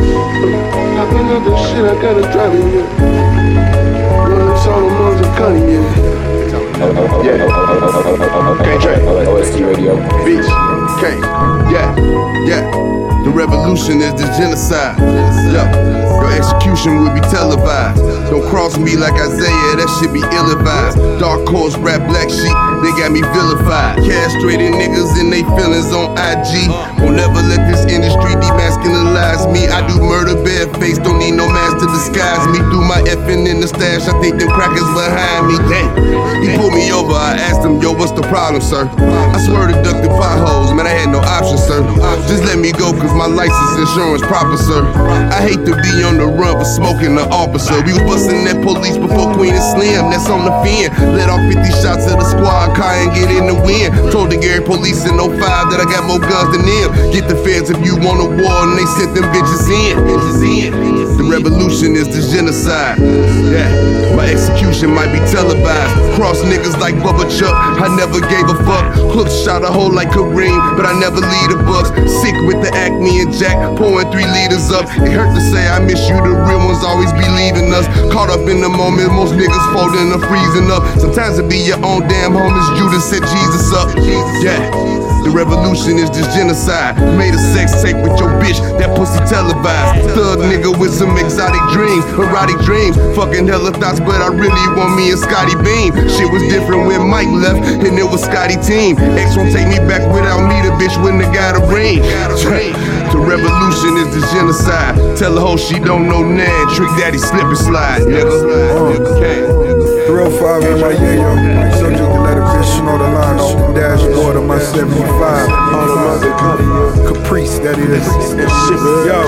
I of the shit I gotta drive it yeah. Yeah. K Trey. OST Radio. Beach. K. Yeah. Yeah. The revolution is the genocide. Yeah. Your execution will be televised. Don't cross me like Isaiah, that shit be ill advised. Dark horse, rap black sheep, they got me vilified. Castrated niggas and they feelings on IG. Won't never let this industry demasculinize me. I do murder bareface, don't need no mask to disguise me. Do my effing in the stash, I think them crackers behind me. Damn. He pulled me over, I asked him, yo, what's the problem, sir? I swear to duck the potholes, man, I had no option, sir. Just let me go, cause my license insurance proper, sir. I hate to be on the run for smoking the officer. We was busting that police before Queen and Slim, that's on the fin. Let off 50 shots of the squad car and get in the wind. Told the Gary police in 05 that I got more guns than them. Get the feds if you want a war, and they sent them bitches in. Bitches in. The revolution is the genocide. Yeah, my execution might be televised. Cross niggas like Bubba Chuck, I never gave a fuck. Hook shot a hole like Kareem, but I never lead the bucks. Sick with the acne and Jack, pouring three liters up. It hurt to say I miss you, the real ones always be leaving us. Caught up in the moment, most niggas folding and freezing up. Sometimes it be your own damn homies, Judas set Jesus up. Yeah. The revolution is this genocide. Made a sex tape with your bitch, that pussy televised. Thug nigga with some exotic dreams, erotic dreams. Fucking hella thoughts, but I really want me a Scottie Beam. Shit was different when Mike left, and it was Scottie team. X won't take me back without me, the bitch wouldn't have got a ring. The revolution is the genocide. Tell the hoe she don't know Nan. Trick daddy slip and slide, nigga. Real oh five in my yayo. Subject to let a bitch know the line on dashboard of my 75. Caprice, that is. Yo,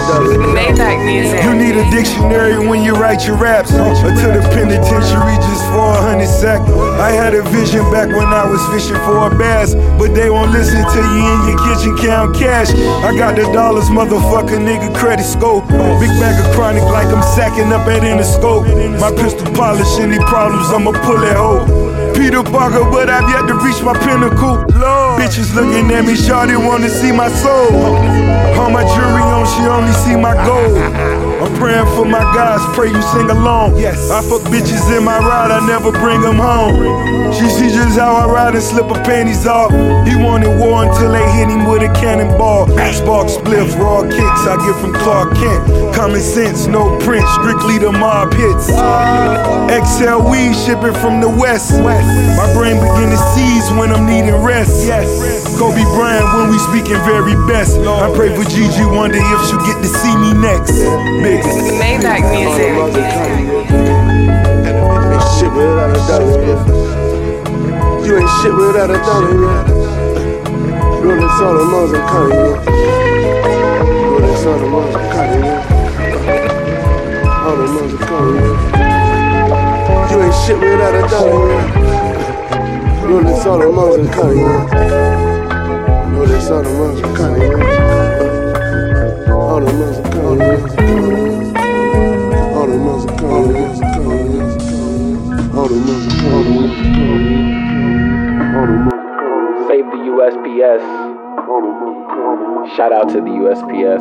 Maybach music. you need a dictionary when you write your raps. Uh, Until the penitentiary just for a hundred sack. I had a vision back when I was fishing for a bass, but they won't listen to you in your kitchen count cash. I got the dollars, motherfucker, nigga, credit scope. Big bag of chronic like I'm sacking up at Interscope. My pistol polish, any problems, I'ma pull that hoe. Peter Parker, but I've yet to reach my pinnacle. Bitches looking at me, shawty wanna see my soul. All my jewelry on, she only see my gold. I'm praying for my guys, pray you sing along. Yes. I fuck bitches in my ride, I never bring them home. She sees just how I ride and slip her panties off. He wanted war until they hit him with a cannonball. Spark spliff, raw kicks I get from Clark Kent. Common sense, no print, strictly the mob hits. XL weed shipping from the west. My brain begin to seize when I'm needing rest. Yes. Kobe Bryant when we speaking very best. I pray for Gigi, wonder if she'll get to see me next. Biggest. Maybach music. Shit without a dollar. You ain't shit without a dollar, yeah. Girl, that's all the moms counting, yeah. All the moms I'm. All the moms I'm. You ain't shit without a dollar, yeah. Girl, that's all the moms counting, yeah. All the moms I'm. All the moms counting, Save the USPS. Shout out to the USPS.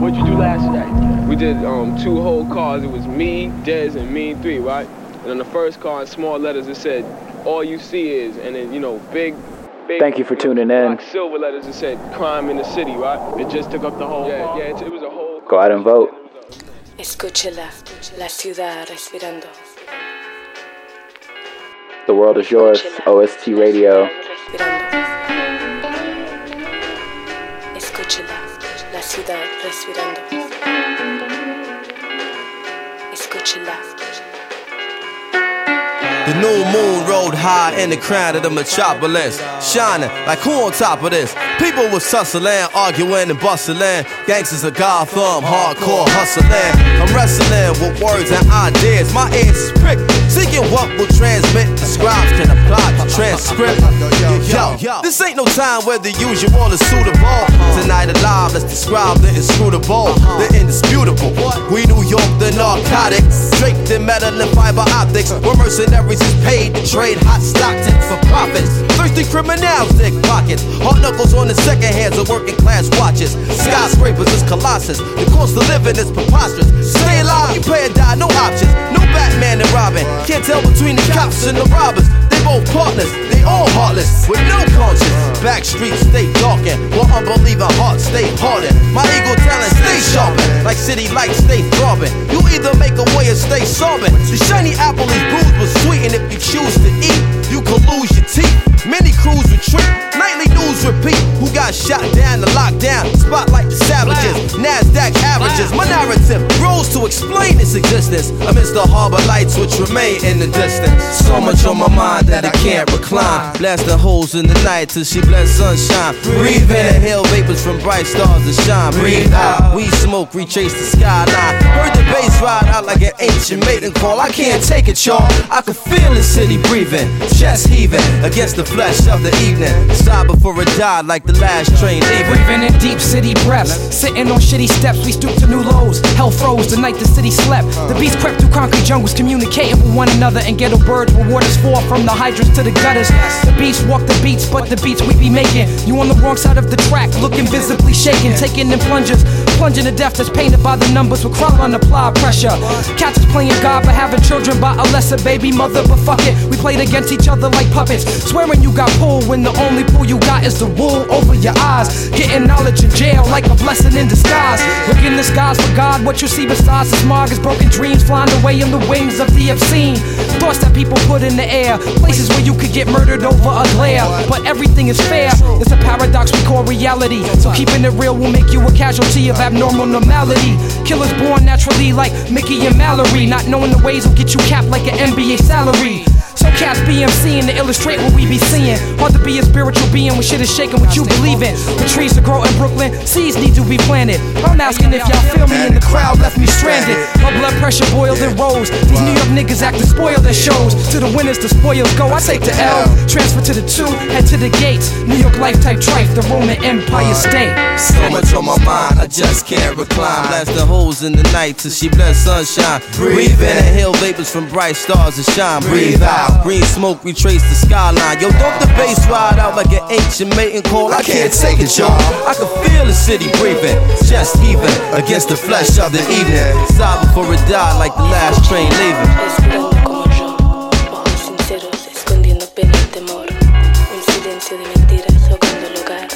What'd you do last night? We did um, two whole cars. It was me, Dez, and Mean Three, right? And on the first car, in small letters, it said, "All you see is," and then you know, big, big. Thank you for tuning in. Silver letters. It said, "Crime in the city," right? It just took up the whole. Yeah, yeah. It, it was a whole. Go out and vote. Escúchela, la ciudad respirando. The world is yours. OST Radio. Escúchela, la ciudad respirando. Escúchela. The new moon rode high in the crown of the metropolis, shining like who on top of this? People was tussling, arguing and bustling. Gangsters of Gotham, hardcore hustling. I'm wrestling with words and ideas. My ears is pricked, seeking what will transmit. The scribes can apply the transcript. Yo, this ain't no time where the usual is suitable. Tonight alive, let's describe the inscrutable, the indisputable. We New York, the narcotics, draped in metal and fiber optics. Where mercenaries is paid to trade hot stock tips for profits. Thirsty criminals dig pockets. Hard knuckles on the second hands of working class watches. Skyscrapers is colossus. The cost of living is preposterous. Stay alive, you pay and die, no options. No Batman and Robin. Can't tell between the cops and the robbers. They both partners, they all heartless, with no conscience. Back streets stay darkened, while unbelieving hearts stay hardened. My ego talent stay sharpened, like city lights stay throbbing. You either make a way or stay sobbing. The shiny apple is bruised but sweet, and if you choose to eat, you can lose your teeth. Many crews retreat, nightly news repeat. Who got shot down the lockdown? Spotlight the savages, NASDAQ averages. My narrative grows to explain its existence amidst the harbor lights which remain in the distance. So much on my mind that I can't recline. Blast the holes in the night till she bless sunshine. Breathe in, the inhale vapors from bright stars that shine. Breathe out, we smoke, retrace the skyline. Heard the bass ride out like an ancient maiden call. I can't take it, y'all. I can feel the city breathing, chest heaving against the flesh of the evening. Sigh before it died like the last train leaving. Breathing in deep city breaths. Sitting on shitty steps, we stoop to new lows. Hell froze the night the city slept. The beats crept through concrete jungles, communicating with one another. And ghetto birds where waters fall from the hydrants to the gutters. The beats walk the beats, but the beats we be making. You on the wrong side of the track, looking visibly shaken. Taking in plungers, plunging to death that's painted by the numbers with crowd on apply pressure. Cats is playing God, but having children by a lesser baby mother. But fuck it, we played against each other like puppets. Swearing you got pulled when the only pull you got is the wool over your eyes. Getting knowledge in jail like a blessing in disguise. Look in the skies for God, what you see besides is smog is broken dreams flying away in the wings of the obscene. Thoughts that people put in the air, places where you could get murdered over a glare. But everything is fair, it's a paradox we call reality. So keeping it real will make you a casualty of abnormal normality. Killers born naturally like Mickey and Mallory. Not knowing the ways will get you capped like an NBA salary. Cats BMC to illustrate what we be seeing. Hard to be a spiritual being when shit is shaking what you believe in. The trees to grow in Brooklyn, seeds need to be planted. I'm asking if y'all feel me and the crowd left me stranded. My blood pressure boiled and rose. These New York niggas acting spoiled at shows. To the winners, the spoils go. I take the L, transfer to the two, head to the gates. New York life type trife, the Roman Empire state. So much on my mind, I just can't recline. Blast the holes in the night till she bless sunshine. Breathe in, inhale vapors from bright stars that shine. Breathe out, green smoke retrace the skyline. Yo, don't the bass ride out like an ancient mating call? I can't take it, y'all. I can feel the city breathing, just heaving against the flesh of the evening. Sigh before it die like the last train leaving. Yo, ojos sinceros, escondiendo pena y temor. Un silencio de mentiras ahogando el hogar.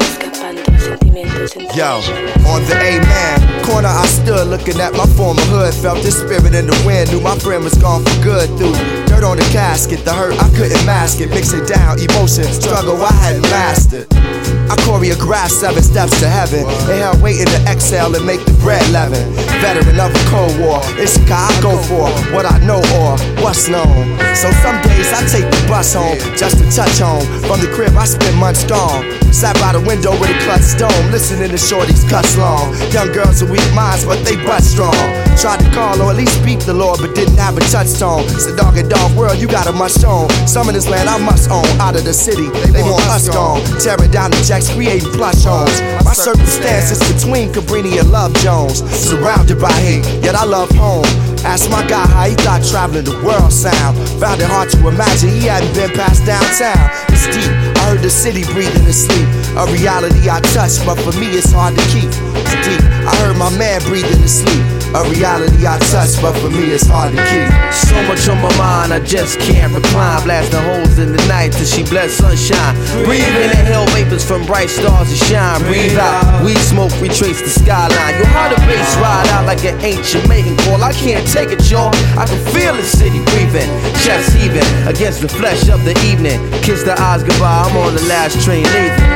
Escapando sentimientos entre Yo, ellos. on the A-man corner, I stood looking at my former hood. Felt this spirit in the wind, knew my friend was gone for good. Through on the casket, the hurt I couldn't mask it. Mix it down, emotion, struggle I hadn't mastered. I choreographed seven steps to heaven. Inhale, waiting to exhale and make the bread leaven. Veteran of a cold war, it's a guy I go for what I know or what's known. So some days I take the bus home just to touch home. From the crib, I spend months gone. Sat by the window with a clutch dome, listening to shorties cuss long. Young girls with weak minds, but they butt strong. Tried to call or at least speak the Lord, but didn't have a touchstone. It's a dog and dog world, you got a must own. Some of this land I must own. Out of the city, they want us gone. Tearing down the creating plush homes. My circumstances between Cabrini and Love Jones. Surrounded by hate, yet I love home. Ask my guy how he thought traveling the world sound. Found it hard to imagine he hadn't been past downtown. It's deep, I heard the city breathing in sleep. A reality I touch, but for me it's hard to keep. It's deep, I heard my man breathing in sleep. A reality I touch, but for me it's hard to keep. So much on my mind, I just can't recline. Blasting holes in the night till she bless sunshine. Breathe in, inhale vapors from bright stars that shine. Breathe out, weed smoke retrace the skyline. Yo, how the bass ride out like an ancient mating call. I can't take it, y'all. I can feel the city breathing, chest heaving against the flesh of the evening. Kiss the eyes goodbye, I'm on the last train leaving.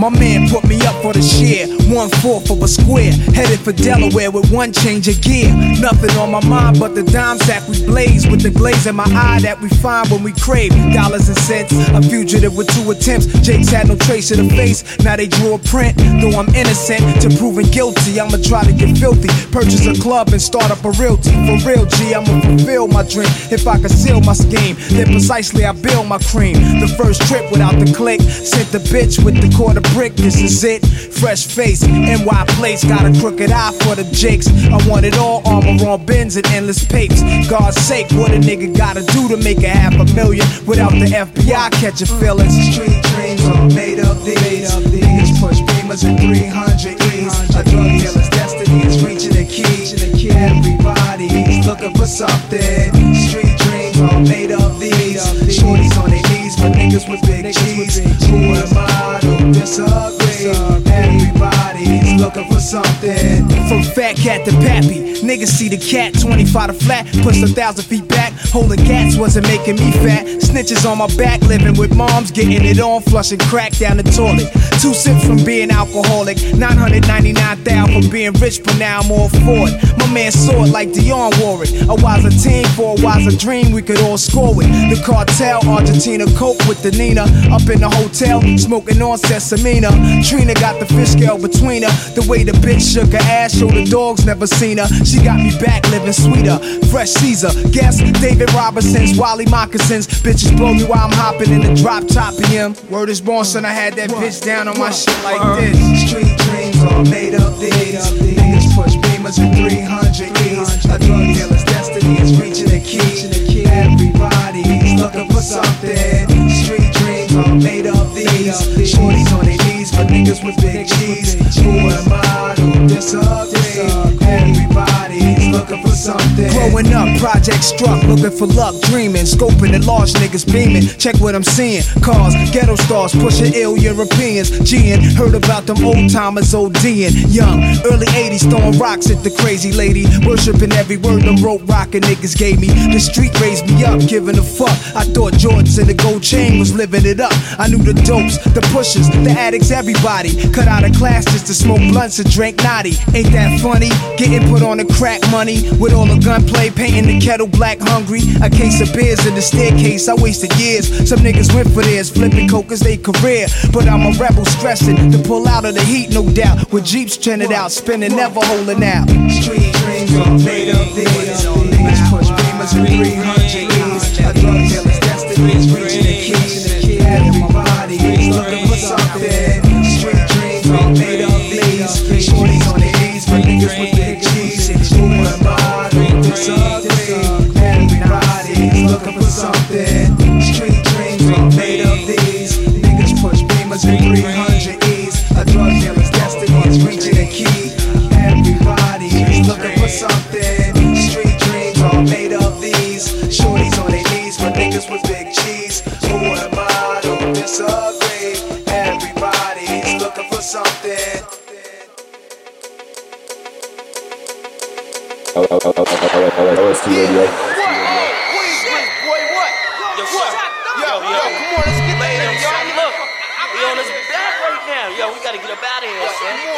My man put me up for the share, one fourth of a square. Headed for Delaware with one change of gear. Nothing on my mind but the dime sack we blaze with the glaze in my eye that we find when we crave dollars and cents. A fugitive with two attempts. Jake's had no trace of the face. Now they drew a print. Though I'm innocent to proving guilty, I'ma try to get filthy. Purchase a club and start up a realty. For real, G, I'ma fulfill my dream. If I conceal my scheme, then precisely I build my cream. The first trip without the click. Sent the bitch with the quarter brick. This is it. Fresh face, NY place. Got a crooked eye for the jakes. I want it all. Armor on bins and endless papes. God's sake, what a nigga gotta do to make a half a million without the FBI catching feelings. Street dreams are made of these. Niggas push beamers in 300 E's. A drug dealer's destiny is reaching a key. Everybody's looking for something. Street dreams are made of these. Shorties on their knees for niggas with big cheese. Who am I to disagree? Looking for something. From fat cat to pappy, niggas see the cat 25 to flat, push a thousand feet back. Holding cats wasn't making me fat. Snitches on my back, living with moms, getting it on, flushing crack down the toilet. Two sips from being alcoholic, 999,000 from being rich, but now I'm all for it. My man saw it like Dion it. A wiser team for a wiser dream, we could all score with. The cartel, Argentina, coke with the Nina. Up in the hotel, smoking on Sesamina. Trina got the fish scale between her. The way the bitch shook her ass, showed the dogs never seen her. She got me back living sweeter. Fresh Caesar, guess David Robinson's, Wally Moccasins. Bitches blow me while I'm hopping in the drop top him. Word is born, son, I had that bitch down on my shit like this. Street dreams all made up these. Niggas push beamers with 300 E's. A drug dealer's destiny is reaching the key. Everybody's looking for something. Street dreams all made up these. Shorties on their knees for niggas with big cheese. Who am I to disagree? Looking for something. Growing up, project struck, looking for luck, dreaming, scoping at large niggas beaming. Check what I'm seeing. Cars, ghetto stars, pushing ill Europeans. G'ing, heard about them old timers ODing. Young, early 80s, throwing rocks at the crazy lady. Worshipping every word them rope rockin' niggas gave me. The street raised me up, giving a fuck. I thought Jordans and the gold chain was living it up. I knew the dopes, the pushers, the addicts, everybody. Cut out of class just to smoke blunts and drink naughty. Ain't that funny? Getting put on the crack money with all the gunplay, painting the kettle black hungry. A case of beers in the staircase, I wasted years. Some niggas went for theirs, flipping coke as they career. But I'm a rebel stressing to pull out of the heat, no doubt. With Jeeps trending out, spinning, never holding out. Street dreams are made of these. Niggas push beamers with 300 OST Radio. Yo, son. Yo, yo, come on, let's get there, yo. Look, we on this back right now. Yo, we gotta get up out of here, son.